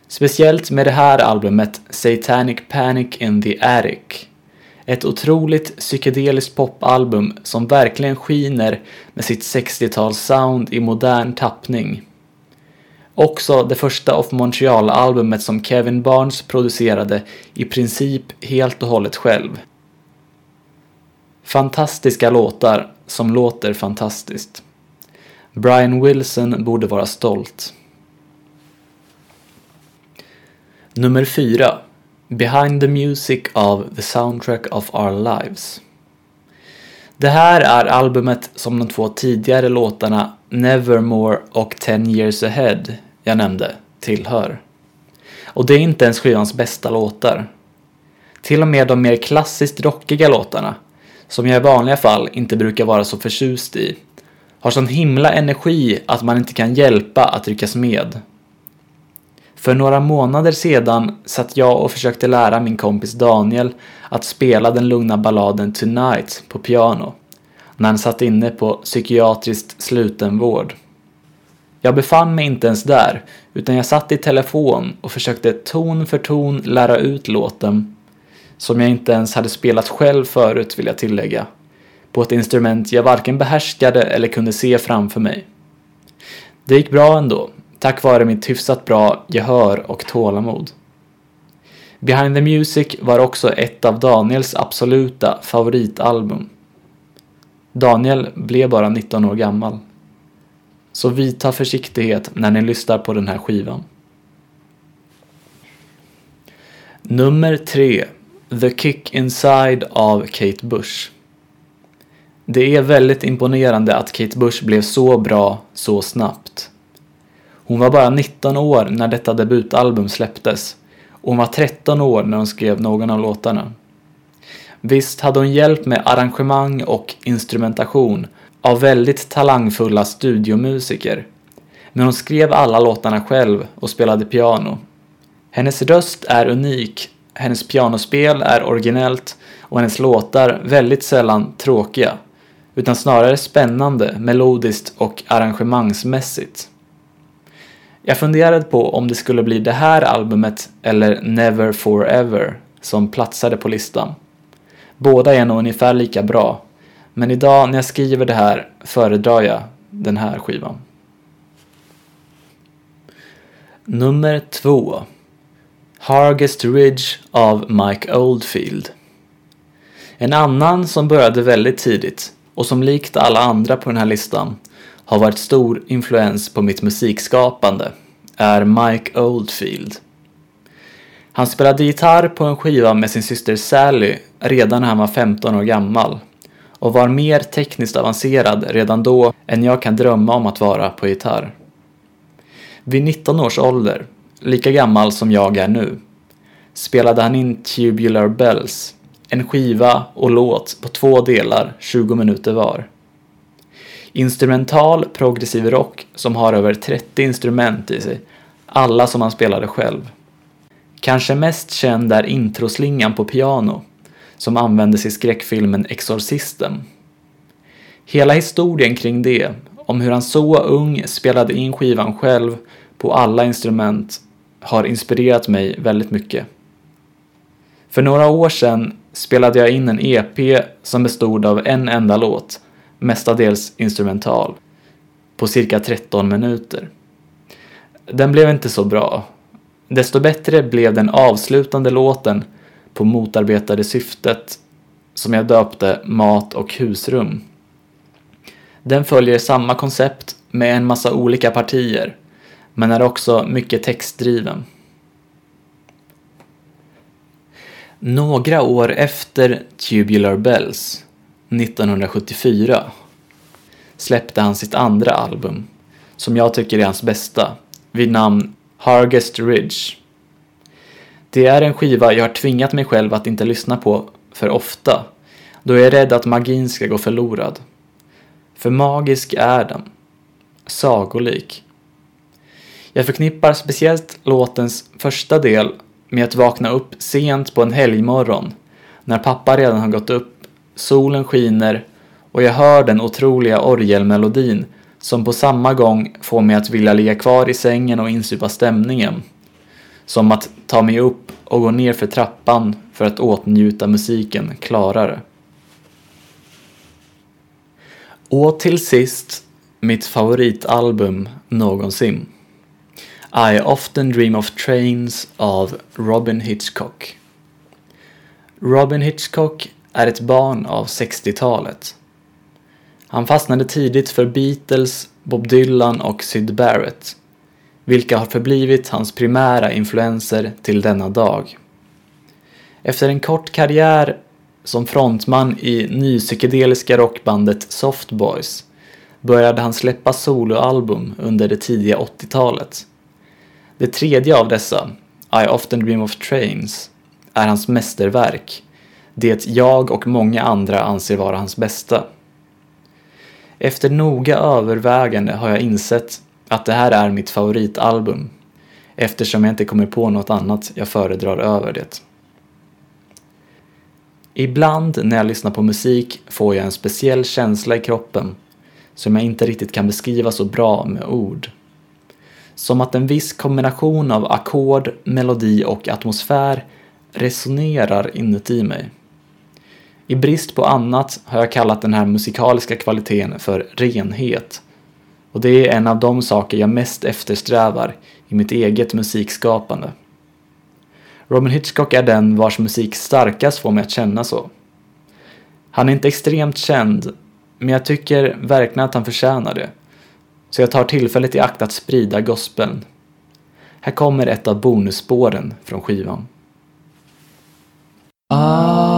Speciellt med det här albumet Satanic Panic in the Attic. Ett otroligt psykedeliskt popalbum som verkligen skiner med sitt 60-tals-sound i modern tappning. Också det första Off Montreal-albumet som Kevin Barnes producerade i princip helt och hållet själv. Fantastiska låtar som låter fantastiskt. Brian Wilson borde vara stolt. Nummer 4. Behind the Music of the Soundtrack of Our Lives. Det här är albumet som de två tidigare låtarna Nevermore och Ten Years Ahead jag nämnde tillhör. Och det är inte ens skivans bästa låtar. Till och med de mer klassiskt rockiga låtarna, som jag i vanliga fall inte brukar vara så förtjust i, har sån himla energi att man inte kan hjälpa att ryckas med. För några månader sedan satt jag och försökte lära min kompis Daniel att spela den lugna balladen Tonight på piano när han satt inne på psykiatriskt slutenvård. Jag befann mig inte ens där, utan jag satt i telefon och försökte ton för ton lära ut låten, som jag inte ens hade spelat själv förut vill jag tillägga, på ett instrument jag varken behärskade eller kunde se framför mig. Det gick bra ändå, tack vare mitt hyfsat bra gehör och tålamod. Behind the Music var också ett av Daniels absoluta favoritalbum. Daniel blev bara 19 år gammal. Så vidta försiktighet när ni lyssnar på den här skivan. Nummer 3. The Kick Inside av Kate Bush. Det är väldigt imponerande att Kate Bush blev så bra så snabbt. Hon var bara 19 år när detta debutalbum släpptes och hon var 13 år när hon skrev någon av låtarna. Visst hade hon hjälp med arrangemang och instrumentation av väldigt talangfulla studiomusiker. Men hon skrev alla låtarna själv och spelade piano. Hennes röst är unik, hennes pianospel är originellt och hennes låtar väldigt sällan tråkiga, utan snarare spännande, melodiskt och arrangemangsmässigt. Jag funderade på om det skulle bli det här albumet eller Never Forever som platsade på listan. Båda är nog ungefär lika bra, men idag när jag skriver det här föredrar jag den här skivan. Nummer två. Hargest Ridge av Mike Oldfield. En annan som började väldigt tidigt och som likt alla andra på den här listan har varit stor influens på mitt musikskapande är Mike Oldfield. Han spelade gitarr på en skiva med sin syster Sally redan när han var 15 år gammal och var mer tekniskt avancerad redan då än jag kan drömma om att vara på gitarr. Vid 19 års ålder, lika gammal som jag är nu, spelade han in Tubular Bells, en skiva och låt på två delar, 20 minuter var. Instrumental progressiv rock som har över 30 instrument i sig, alla som han spelade själv. Kanske mest känd är introslingan på piano, som användes i skräckfilmen Exorcisten. Hela historien kring det, om hur han så ung spelade in skivan själv på alla instrument, har inspirerat mig väldigt mycket. För några år sedan spelade jag in en EP som bestod av en enda låt, mestadels instrumental, på cirka 13 minuter. Den blev inte så bra. Desto bättre blev den avslutande låten på motarbetade syftet som jag döpte Mat och husrum. Den följer samma koncept med en massa olika partier, men är också mycket textdriven. Några år efter Tubular Bells, 1974, släppte han sitt andra album, som jag tycker är hans bästa, vid namn Hargest Ridge. Det är en skiva jag har tvingat mig själv att inte lyssna på för ofta, då jag är rädd att magin ska gå förlorad. För magisk är den. Sagolik. Jag förknippar speciellt låtens första del med att vakna upp sent på en helgmorgon, när pappa redan har gått upp, solen skiner och jag hör den otroliga orgelmelodin som på samma gång får mig att vilja ligga kvar i sängen och insupa stämningen. Som att ta mig upp och gå ner för trappan för att åtnjuta musiken klarare. Och till sist, mitt favoritalbum någonsin. I often dream of trains av Robin Hitchcock. Robin Hitchcock är ett barn av 60-talet. Han fastnade tidigt för Beatles, Bob Dylan och Syd Barrett, vilka har förblivit hans primära influenser till denna dag. Efter en kort karriär som frontman i nypsykedeliska rockbandet Soft Boys började han släppa soloalbum under det tidiga 80-talet. Det tredje av dessa, I often dream of trains, är hans mästerverk, det jag och många andra anser vara hans bästa. Efter noga övervägande har jag insett att det här är mitt favoritalbum eftersom jag inte kommer på något annat jag föredrar över det. Ibland när jag lyssnar på musik får jag en speciell känsla i kroppen som jag inte riktigt kan beskriva så bra med ord. Som att en viss kombination av ackord, melodi och atmosfär resonerar inuti mig. I brist på annat har jag kallat den här musikaliska kvaliteten för renhet. Och det är en av de saker jag mest eftersträvar i mitt eget musikskapande. Robin Hitchcock är den vars musik starkast får mig att känna så. Han är inte extremt känd, men jag tycker verkligen att han förtjänar det. Så jag tar tillfället i akt att sprida gospeln. Här kommer ett av bonusspåren från skivan. Ah.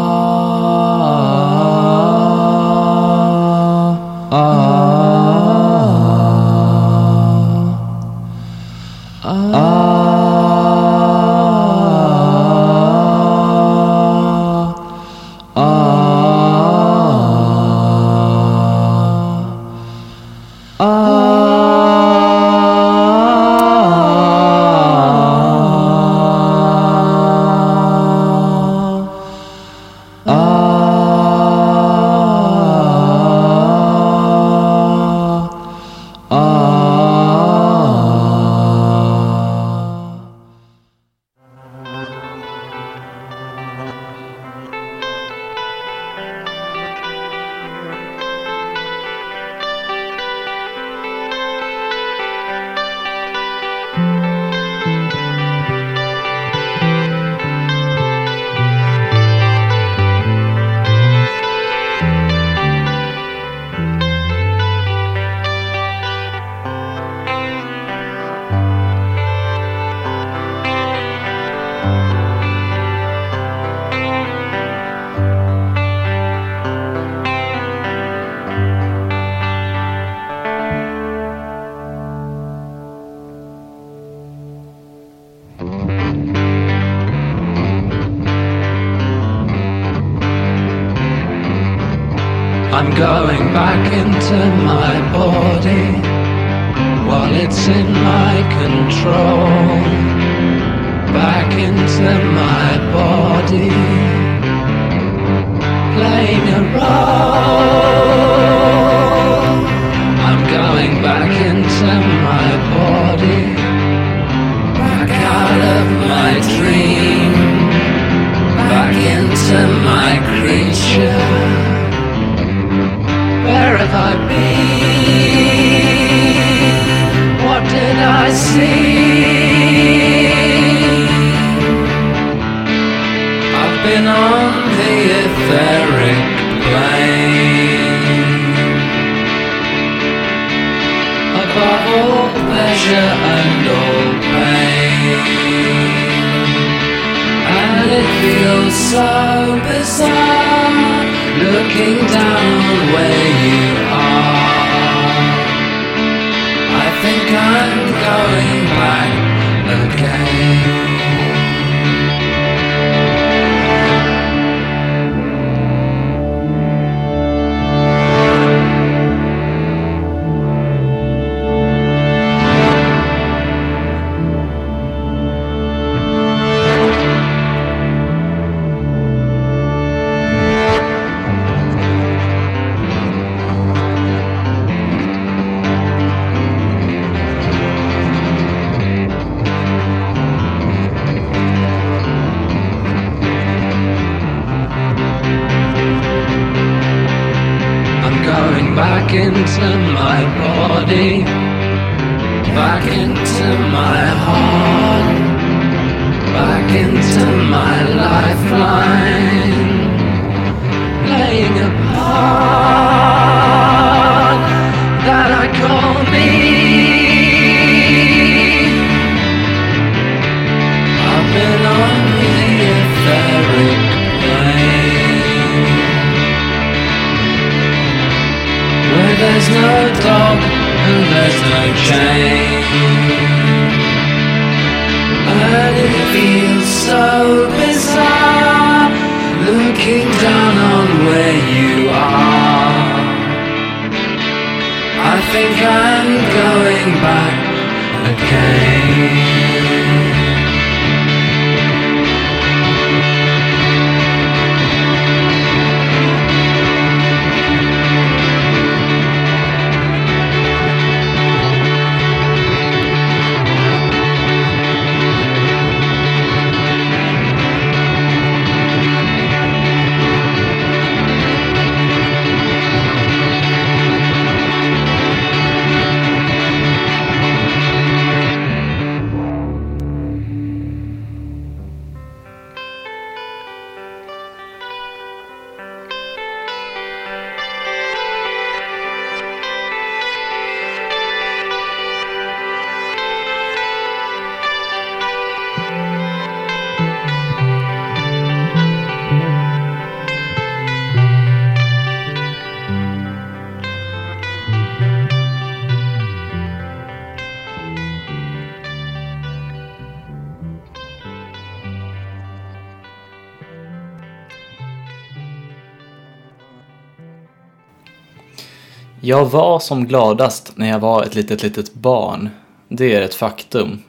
Jag var som gladast när jag var ett litet, litet barn. Det är ett faktum.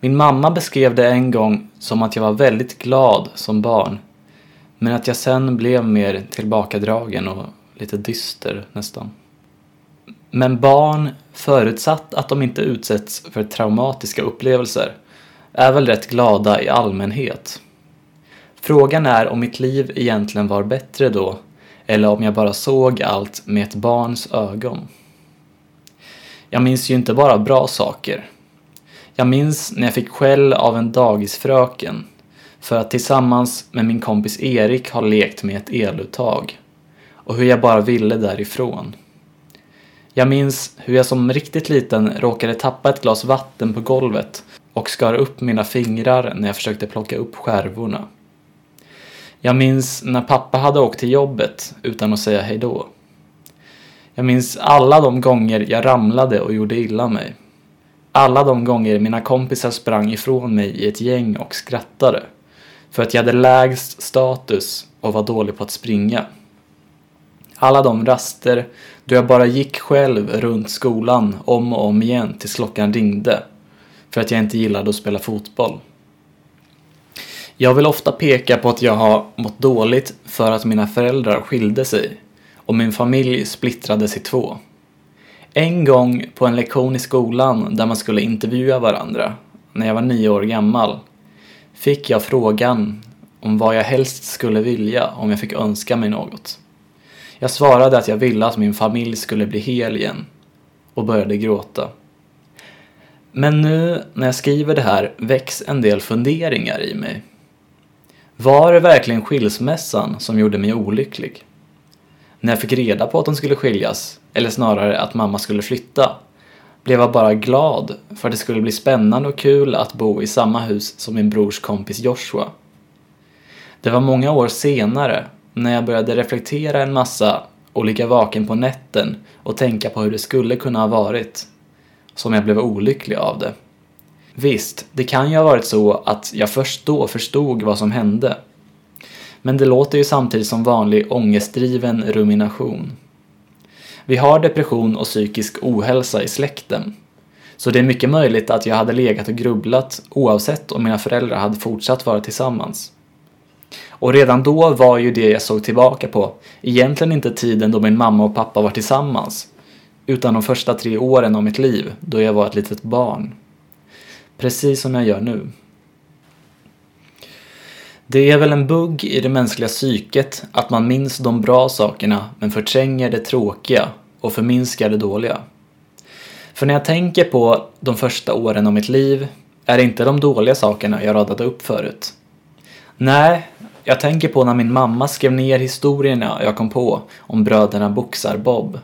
Min mamma beskrev det en gång som att jag var väldigt glad som barn. Men att jag sen blev mer tillbakadragen och lite dyster nästan. Men barn, förutsatt att de inte utsätts för traumatiska upplevelser, är väl rätt glada i allmänhet. Frågan är om mitt liv egentligen var bättre då eller om jag bara såg allt med ett barns ögon. Jag minns ju inte bara bra saker. Jag minns när jag fick skäll av en dagisfröken för att tillsammans med min kompis Erik ha lekt med ett eluttag och hur jag bara ville därifrån. Jag minns hur jag som riktigt liten råkade tappa ett glas vatten på golvet och skar upp mina fingrar när jag försökte plocka upp skärvorna. Jag minns när pappa hade åkt till jobbet utan att säga hejdå. Jag minns alla de gånger jag ramlade och gjorde illa mig. Alla de gånger mina kompisar sprang ifrån mig i ett gäng och skrattade. För att jag hade lägst status och var dålig på att springa. Alla de raster då jag bara gick själv runt skolan om och om igen tills klockan ringde. För att jag inte gillade att spela fotboll. Jag vill ofta peka på att jag har mått dåligt för att mina föräldrar skilde sig och min familj splittrades i två. En gång på en lektion i skolan där man skulle intervjua varandra, när jag var nio år gammal, fick jag frågan om vad jag helst skulle vilja om jag fick önska mig något. Jag svarade att jag ville att min familj skulle bli hel igen och började gråta. Men nu när jag skriver det här väcks en del funderingar i mig. Var det verkligen skilsmässan som gjorde mig olycklig? När jag fick reda på att de skulle skiljas, eller snarare att mamma skulle flytta, blev jag bara glad för att det skulle bli spännande och kul att bo i samma hus som min brors kompis Joshua. Det var många år senare, när jag började reflektera en massa och ligga vaken på nätten och tänka på hur det skulle kunna ha varit, som jag blev olycklig av det. Visst, det kan ju ha varit så att jag först då förstod vad som hände. Men det låter ju samtidigt som vanlig ångestdriven rumination. Vi har depression och psykisk ohälsa i släkten. Så det är mycket möjligt att jag hade legat och grubblat oavsett om mina föräldrar hade fortsatt vara tillsammans. Och redan då var ju det jag såg tillbaka på egentligen inte tiden då min mamma och pappa var tillsammans, utan de första tre åren av mitt liv då jag var ett litet barn. Precis som jag gör nu. Det är väl en bugg i det mänskliga psyket att man minns de bra sakerna men förtränger det tråkiga och förminskar det dåliga. För när jag tänker på de första åren av mitt liv är det inte de dåliga sakerna jag radade upp förut. Nej, Jag tänker på när min mamma skrev ner historierna jag kom på om bröderna Boxar-Bob.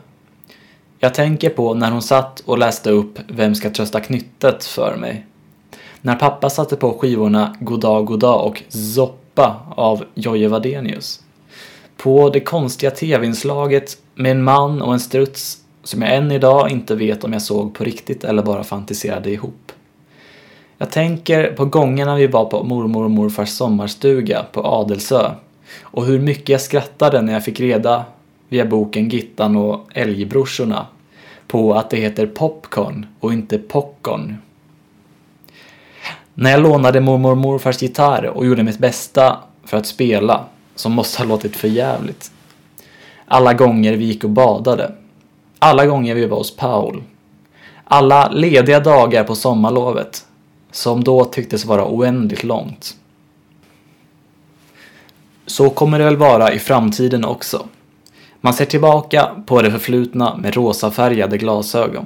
Jag tänker på när hon satt och läste upp Vem ska trösta knyttet för mig. När pappa satte på skivorna Goddag Goddag och Zoppa av Jojje Wadenius. På det konstiga tv-inslaget med en man och en struts som jag än idag inte vet om jag såg på riktigt eller bara fantiserade ihop. Jag tänker på gångerna vi var på mormor och morfars sommarstuga på Adelsö och hur mycket jag skrattade när jag fick reda via boken Gittan och Älgbrorsorna på att det heter popcorn och inte popcorn. När jag lånade mormor och morfars gitarr och gjorde mitt bästa för att spela, som måste ha låtit för jävligt. Alla gånger vi gick och badade. Alla gånger vi var hos Paul. Alla lediga dagar på sommarlovet, som då tycktes vara oändligt långt. Så kommer det väl vara i framtiden också. Man ser tillbaka på det förflutna med rosafärgade glasögon.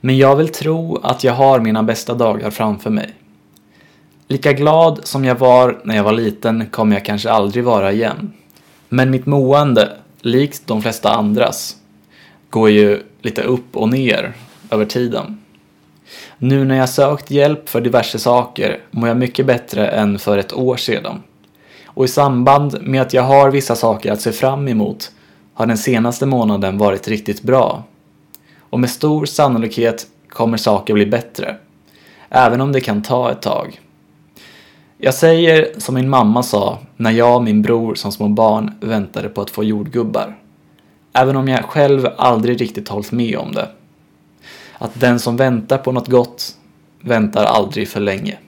Men jag vill tro att jag har mina bästa dagar framför mig. Lika glad som jag var när jag var liten kommer jag kanske aldrig vara igen. Men mitt mående, likt de flesta andras, går ju lite upp och ner över tiden. Nu när jag sökt hjälp för diverse saker mår jag mycket bättre än för ett år sedan. Och i samband med att jag har vissa saker att se fram emot har den senaste månaden varit riktigt bra. Och med stor sannolikhet kommer saker bli bättre. Även om det kan ta ett tag. Jag säger som min mamma sa när jag och min bror som små barn väntade på att få jordgubbar. Även om jag själv aldrig riktigt hållit med om det. Att den som väntar på något gott väntar aldrig för länge.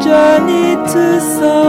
Journey to some